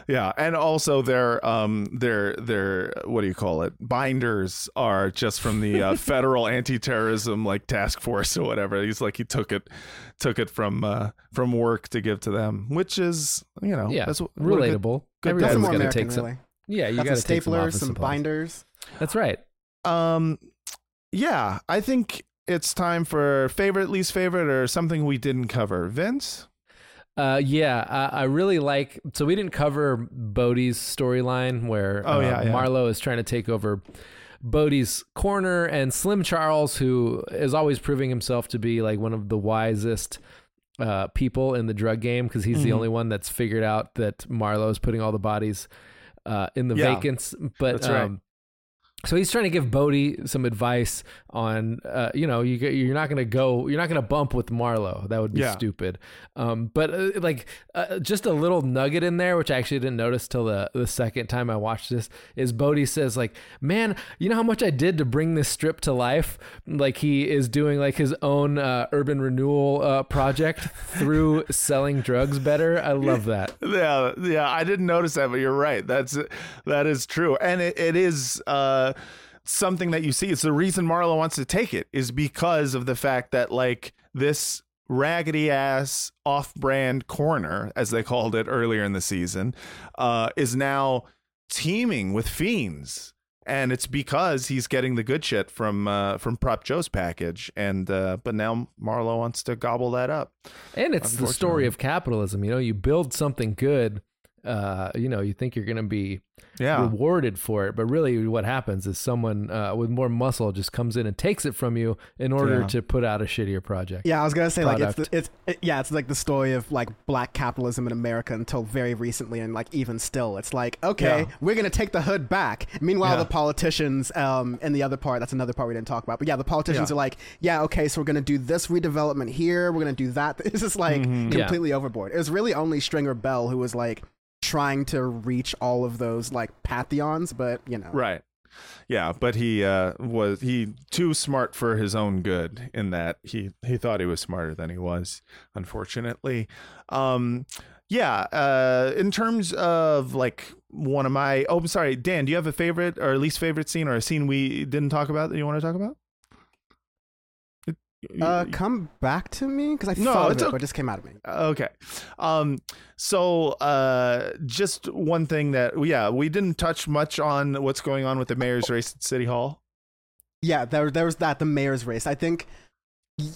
Yeah, and also their um their their what do you call it? Binders are just from the uh, federal anti-terrorism like task force or whatever. He's like he took it took it from uh from work to give to them, which is you know yeah, that's what, what good- relatable. Good, Everyone's Nothing dad more gotta American, take some. Yeah, you Got got some to take some some binders. That's right. Um, yeah, I think it's time for favorite, least favorite, or something we didn't cover. Vince. Uh, yeah, I, I really like. So we didn't cover Bodie's storyline where Oh, uh, yeah, yeah. Marlo is trying to take over Bodie's corner, and Slim Charles, who is always proving himself to be like one of the wisest uh, people in the drug game, because he's the Mhm. only one that's figured out that Marlo is putting all the bodies uh, in the Yeah, vacants. But that's right. So he's trying to give Bodie some advice on, uh, you know, you, you're not going to go, you're not going to bump with Marlo. That would be Yeah. stupid. Um, but uh, like uh, just a little nugget in there, which I actually didn't notice till the, the second time I watched this, is Bodie says like, man, you know how much I did to bring this strip to life? Like he is doing like his own uh, urban renewal uh, project through selling drugs better. I love that. Yeah, yeah, I didn't notice that, but you're right. That's that is true, and it, it is uh, something that you see. It's the reason Marlo wants to take it is because of the fact that like this raggedy ass off-brand corner, as they called it earlier in the season, uh, is now teeming with fiends. And it's because he's getting the good shit from uh, from Prop Joe's package, and uh, but now Marlo wants to gobble that up. And it's the story of capitalism. You know, you build something good uh, you know, you think you're going to be Yeah. rewarded for it, but really what happens is someone uh, with more muscle just comes in and takes it from you in order Yeah. to put out a shittier project. Yeah, I was gonna say like it's, the, it's it, yeah, it's like the story of like black capitalism in America until very recently, and like even still, it's like okay, Yeah. we're gonna take the hood back. Meanwhile, the politicians, um, in the other part, that's another part we didn't talk about, but yeah, the politicians are like, yeah, okay, so we're gonna do this redevelopment here, we're gonna do that. It's just like Mhm. Yeah. completely overboard. It was really only Stringer Bell who was like trying to reach all of those like pantheons, but you know, Right. Yeah, but he uh, was he too smart for his own good in that he he thought he was smarter than he was, unfortunately. Um yeah, uh in terms of like one of my oh I'm sorry, Dan, do you have a favorite or least favorite scene or a scene we didn't talk about that you want to talk about? Uh, come back to me because I No, thought it, okay. but it just came out of me. Okay. Um so uh just one thing that yeah, we didn't touch much on what's going on with the mayor's race at City Hall. Yeah, there there was that the mayor's race. I think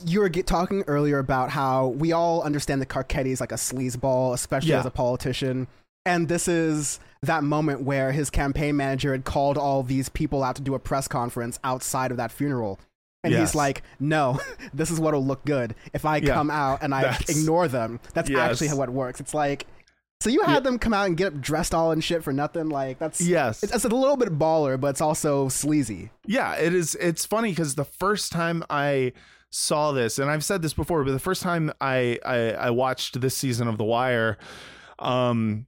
you were get, talking earlier about how we all understand that Carcetti is like a sleazeball, especially Yeah. as a politician. And this is that moment where his campaign manager had called all these people out to do a press conference outside of that funeral. And Yes. he's like, no, this is what'll look good. If I Yeah. come out and I That's- ignore them, that's Yes. actually how it works. It's like, so you had them come out and get dressed all in shit for nothing? Like, that's, Yes. it's, it's a little bit baller, but it's also sleazy. Yeah, it is. It's funny because the first time I saw this, and I've said this before, but the first time I I, I watched this season of The Wire, um,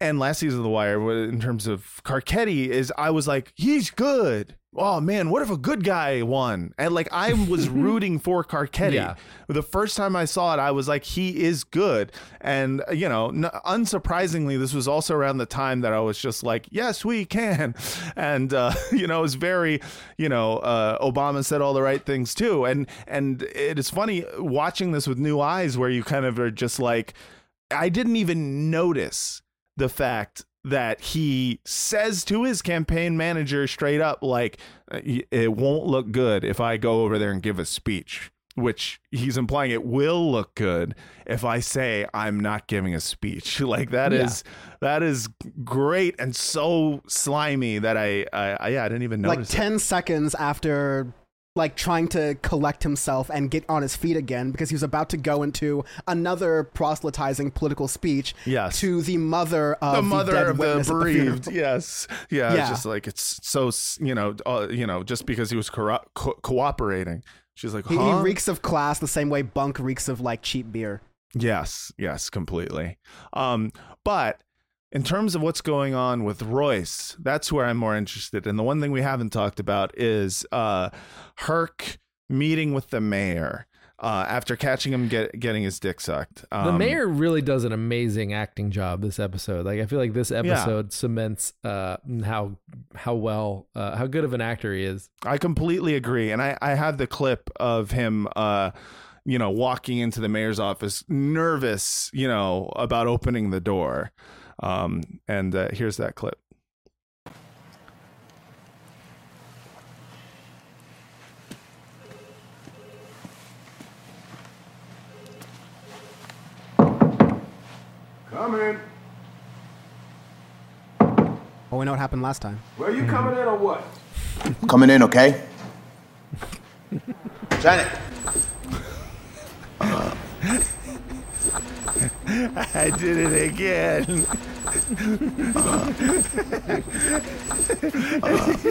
and last season of The Wire, in terms of Carcetti, is I was like, he's good. Oh man, what if a good guy won? And like I was rooting for Carcetti. Yeah. The first time I saw it, I was like, he is good. And uh, you know, n- unsurprisingly, this was also around the time that I was just like, yes, we can. And uh, you know, it was very, you know, uh, Obama said all the right things too. And and it is funny watching this with new eyes, where you kind of are just like, I didn't even notice the fact that he says to his campaign manager straight up like uh, it won't look good if I go over there and give a speech which he's implying it will look good if I say I'm not giving a speech like that is Yeah. that is great and so slimy that I I, I yeah I didn't even know. like notice it. 10 seconds after like trying to collect himself and get on his feet again because he was about to go into another proselytizing political speech Yes. to the mother of the mother dead of the at the bereaved. yes, yeah, It's just like it's so you know, uh, you know, just because he was corru- co- cooperating, she's like, He, he reeks of class the same way Bunk reeks of like cheap beer. Yes, yes, completely. Um, but in terms of what's going on with Royce, that's where I'm more interested. And the one thing we haven't talked about is uh, Herc meeting with the mayor uh, after catching him get, getting his dick sucked. the Um, mayor really does an amazing acting job this episode. Like I feel like this episode cements uh, how how well uh, how good of an actor he is. I completely agree. And I, I have the clip of him, uh, you know, walking into the mayor's office, nervous, you know, about opening the door. Um, and uh, here's that clip. Come in. Well, we know what happened last time. Where you coming in or what? Coming in, okay? Janet. I did it again.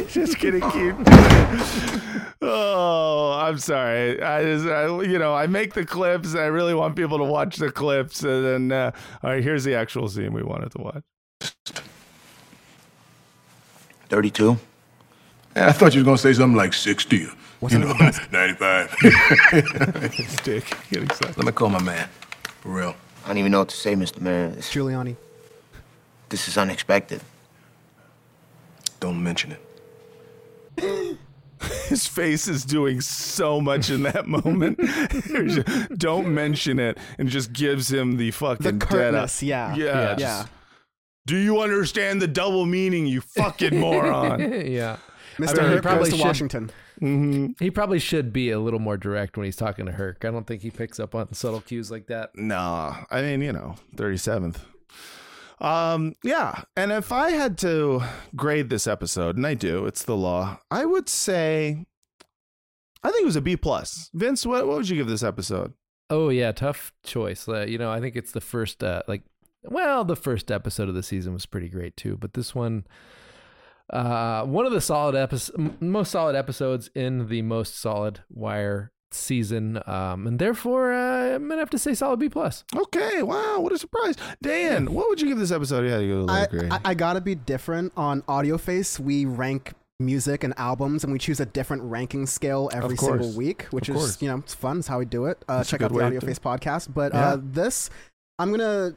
just gonna keep doing it. Oh, I'm sorry. I just, I, you know, I make the clips. I really want people to watch the clips, and then, uh, all right, here's the actual scene we wanted to watch. 32? I thought you were gonna say something like 60 or, you know, 95. Stick. Getting sucked. Let me call my man. For real. I don't even know what to say, Mr. Mayor. This, Giuliani. this is unexpected. Don't mention it. His face is doing so much in that moment. Just- Don't mention it, and just gives him the fucking dead curtness, eye. yeah. yeah, Yeah. just, Yeah. Do you understand the double meaning, you fucking moron? yeah. Mr. I mean, he Herc probably goes to should- Washington. Mm-hmm. He probably should be a little more direct when he's talking to Herc. I don't think he picks up on subtle cues like that. Nah, I mean, you know, 37th. Um, yeah, and if I had to grade this episode, and I do, it's the law. I would say, I think it was a B plus. Vince, what what would you give this episode? Oh yeah, tough choice. Uh, you know, I think it's the first uh, like well, the first episode of the season was pretty great too, but this one uh one of the solid episodes most solid episodes in the most solid wire season um and therefore uh, i'm gonna have to say solid b plus Okay, wow, what a surprise, Dan. What would you give this episode? Yeah, you go I. I, I gotta be different on Audio Face. We rank music and albums, and we choose a different ranking scale every single week, which Of is course. you know it's fun. It's how we do it. Uh, check out the Audio to- Face podcast. But Yeah. uh, this, I'm gonna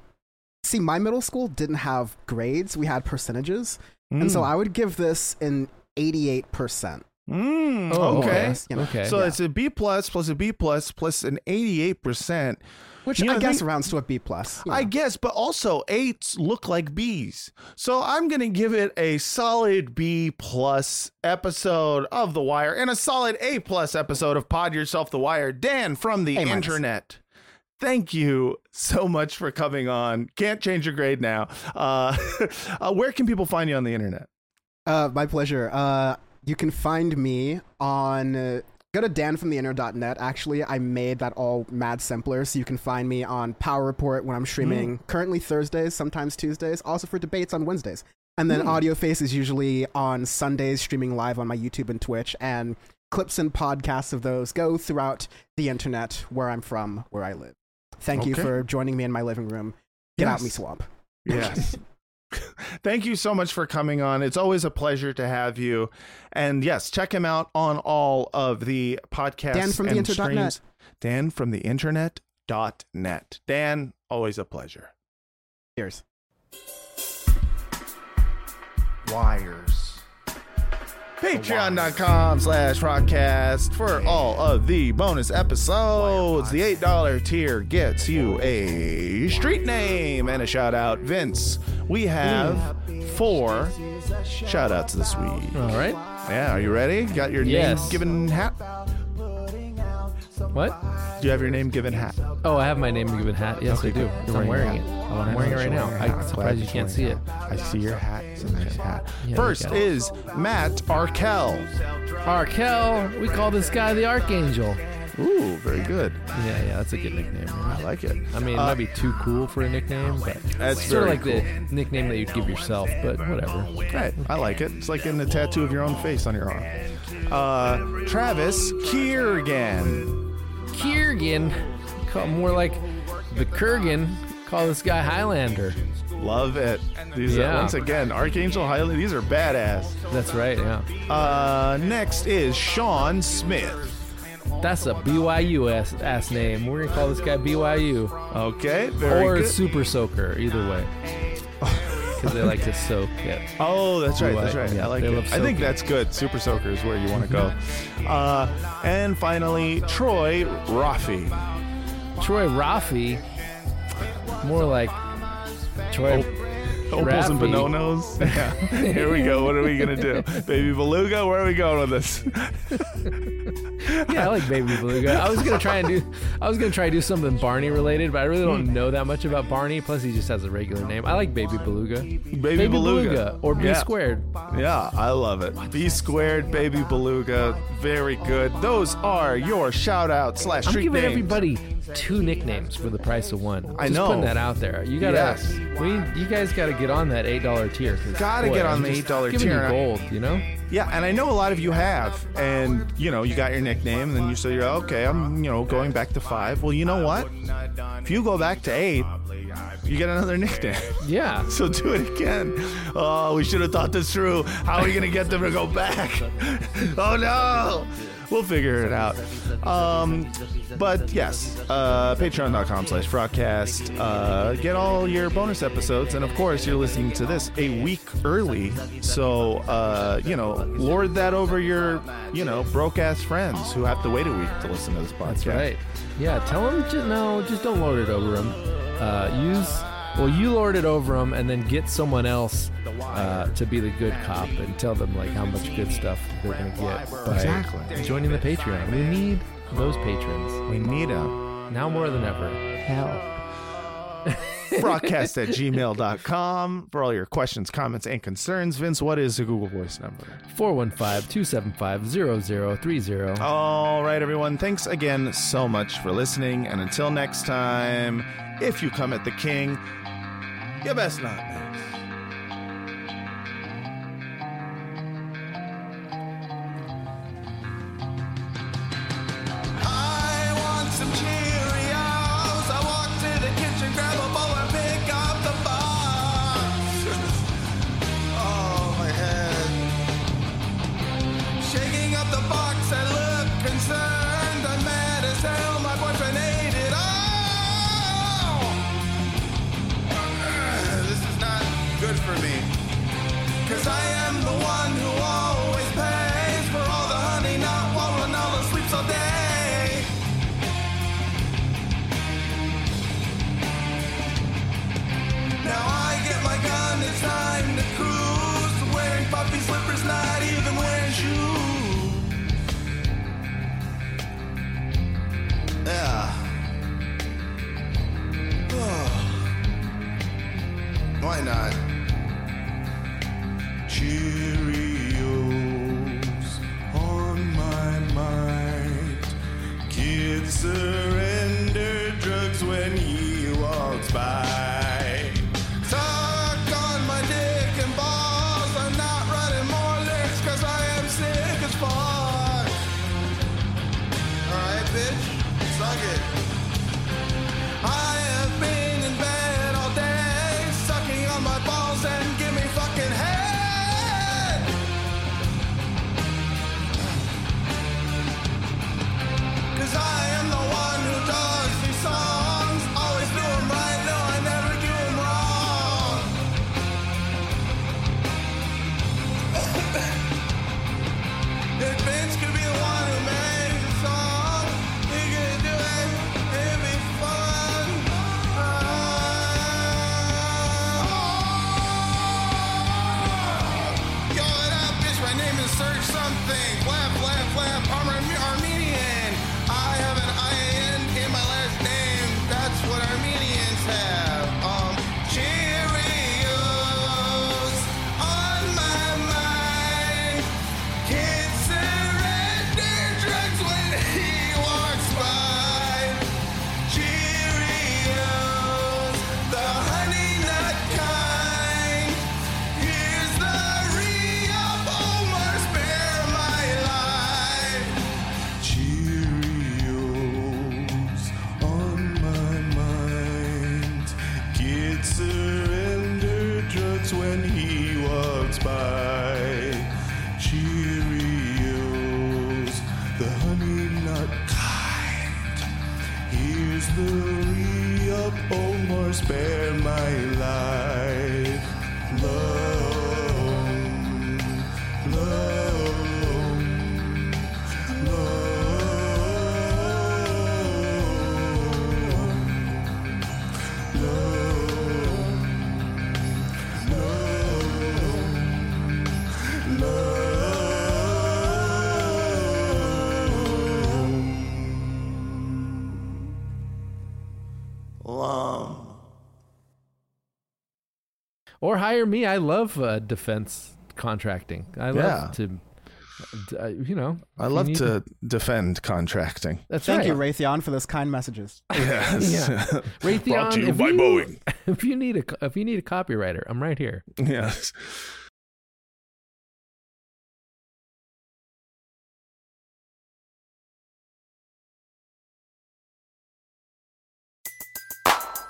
see. My middle school didn't have grades; we had percentages, and so Mm. I would give this an 88 percent. Mm, Oh, okay. okay. You know, okay So Yeah. it's a B plus plus a B plus plus an eighty-eight percent, which You know, I guess thing- rounds to a B plus. you I guess, but also eights look like B's. So I'm gonna give it a solid B plus episode of The Wire and a solid A plus episode of Pod Yourself The Wire. Dan from the A minus. internet. Thank you so much for coming on. Can't change your grade now. Uh, uh, where can people find you on the internet? Uh, my pleasure. Uh, you can find me on. Uh, go to danfromtheinter.net. Actually, I made that all mad simpler, so you can find me on Power Report when I'm streaming. Currently Thursdays, sometimes Tuesdays. Also for debates on Wednesdays. And then Hmm. Audio Face is usually on Sundays, streaming live on my YouTube and Twitch. And clips and podcasts of those go throughout the internet where I'm from, where I live. Thank you for joining me in my living room. Get out me swamp. Yes. Thank you so much for coming on. It's always a pleasure to have you. And yes, check him out on all of the podcasts Dan from the and inter.net. streams. Dan from the internet.net. Dan, always a pleasure. Cheers. Wires. Patreon.com slash Frotcast for all of the bonus episodes. The $8 tier gets you a street name and a shout out. Vince, we have four shout outs this week. all right Yeah, are you ready? Got your Yes. name given hat? What Do you have your name given hat? oh i have my name given hat yes Okay, i do You're i'm wearing wearing it. Oh, i'm wearing it right now wearing a hat. i'm surprised you can't see it wearing a hat. I see your hat. It's a nice hat. Yeah, First is at it. is Matt Arkell. Arkel, we call this guy the Archangel. Ooh, very good. Yeah, yeah, that's a good nickname. I like it. I mean, it Uh, might be too cool for a nickname, but That's it's sort of like the nickname that you'd give yourself. But whatever. Right, I like it. It's like getting a tattoo of your own face on your arm. Uh, Travis Kiergan. Kiergan, call more like the Kurgan. Call this guy Highlander. Love it. These are, once again, Archangel Highlander. These are badass. That's right. Yeah, Uh, next is Sean Smith. that's a BYU ass, ass name. We're gonna call this guy BYU Okay, very or good. Super Soaker. Either way, because they like to soak it. Oh, that's right. That's right. Yeah, I like they it. love I think soaking. that's good. Super Soaker is where you want to go. uh, and finally, Troy Rafi. Troy Rafi, more like Troy. Opals and Raffi. Bononos. Yeah. Here we go. What are we gonna do, baby beluga? Where are we going with this? Yeah, I like Baby Beluga. I was gonna try and do, I was gonna try and do something Barney related, but I really don't hmm. know that much about Barney. Plus, he just has a regular name. I like Baby Beluga. Baby, beluga. or B Yeah. squared. Yeah, I love it. B squared, baby beluga, very good. Those are your shout out slash I'm giving names. everybody two nicknames for the price of one. I know. putting that out there. You gotta, Yes. we, you guys gotta get on that eight dollar tier. Gotta boy, get on I'm the $8 giving tier. You gold, you know. Yeah, and I know a lot of you have, and you know, you got your nickname, and then you say, you're okay, I'm, you know, going back to five. Well, you know what? If you go back to eight, you get another nickname. Yeah. So do it again. Oh, we should have thought this through. How are we gonna get them to go back? oh no! We'll figure it out. Um, but yes, uh, patreon.com slash Frotcast. Uh, get all your bonus episodes. And of course, you're listening to this a week early. So, uh, you know, lord that over your, you know, broke ass friends who have to wait a week to listen to this podcast. That's right. Yeah, tell them just no, just don't lord it over them. Uh, use well, you lord it over them, and then get someone else uh, to be the good cop and tell them like how much good stuff they're gonna get by Exactly. joining the Patreon. We need those patrons We need them. now more than ever. Help. Frotcast at gmail.com for all your questions, comments, and concerns. Vince, what is the Google Voice number? 415-275-0030. All right, everyone. Thanks again so much for listening. And until next time, if you come at the king, you best not miss. Bitch. Suck it. Hire me. I love uh, defense contracting. I love Yeah. to, uh, you know. I love need to defend contracting. That's Thank right. you, Raytheon, for those kind messages. Yes. Yeah. Raytheon, Brought to you if by you, Boeing. If you need a if you need a copywriter, I'm right here. Yes.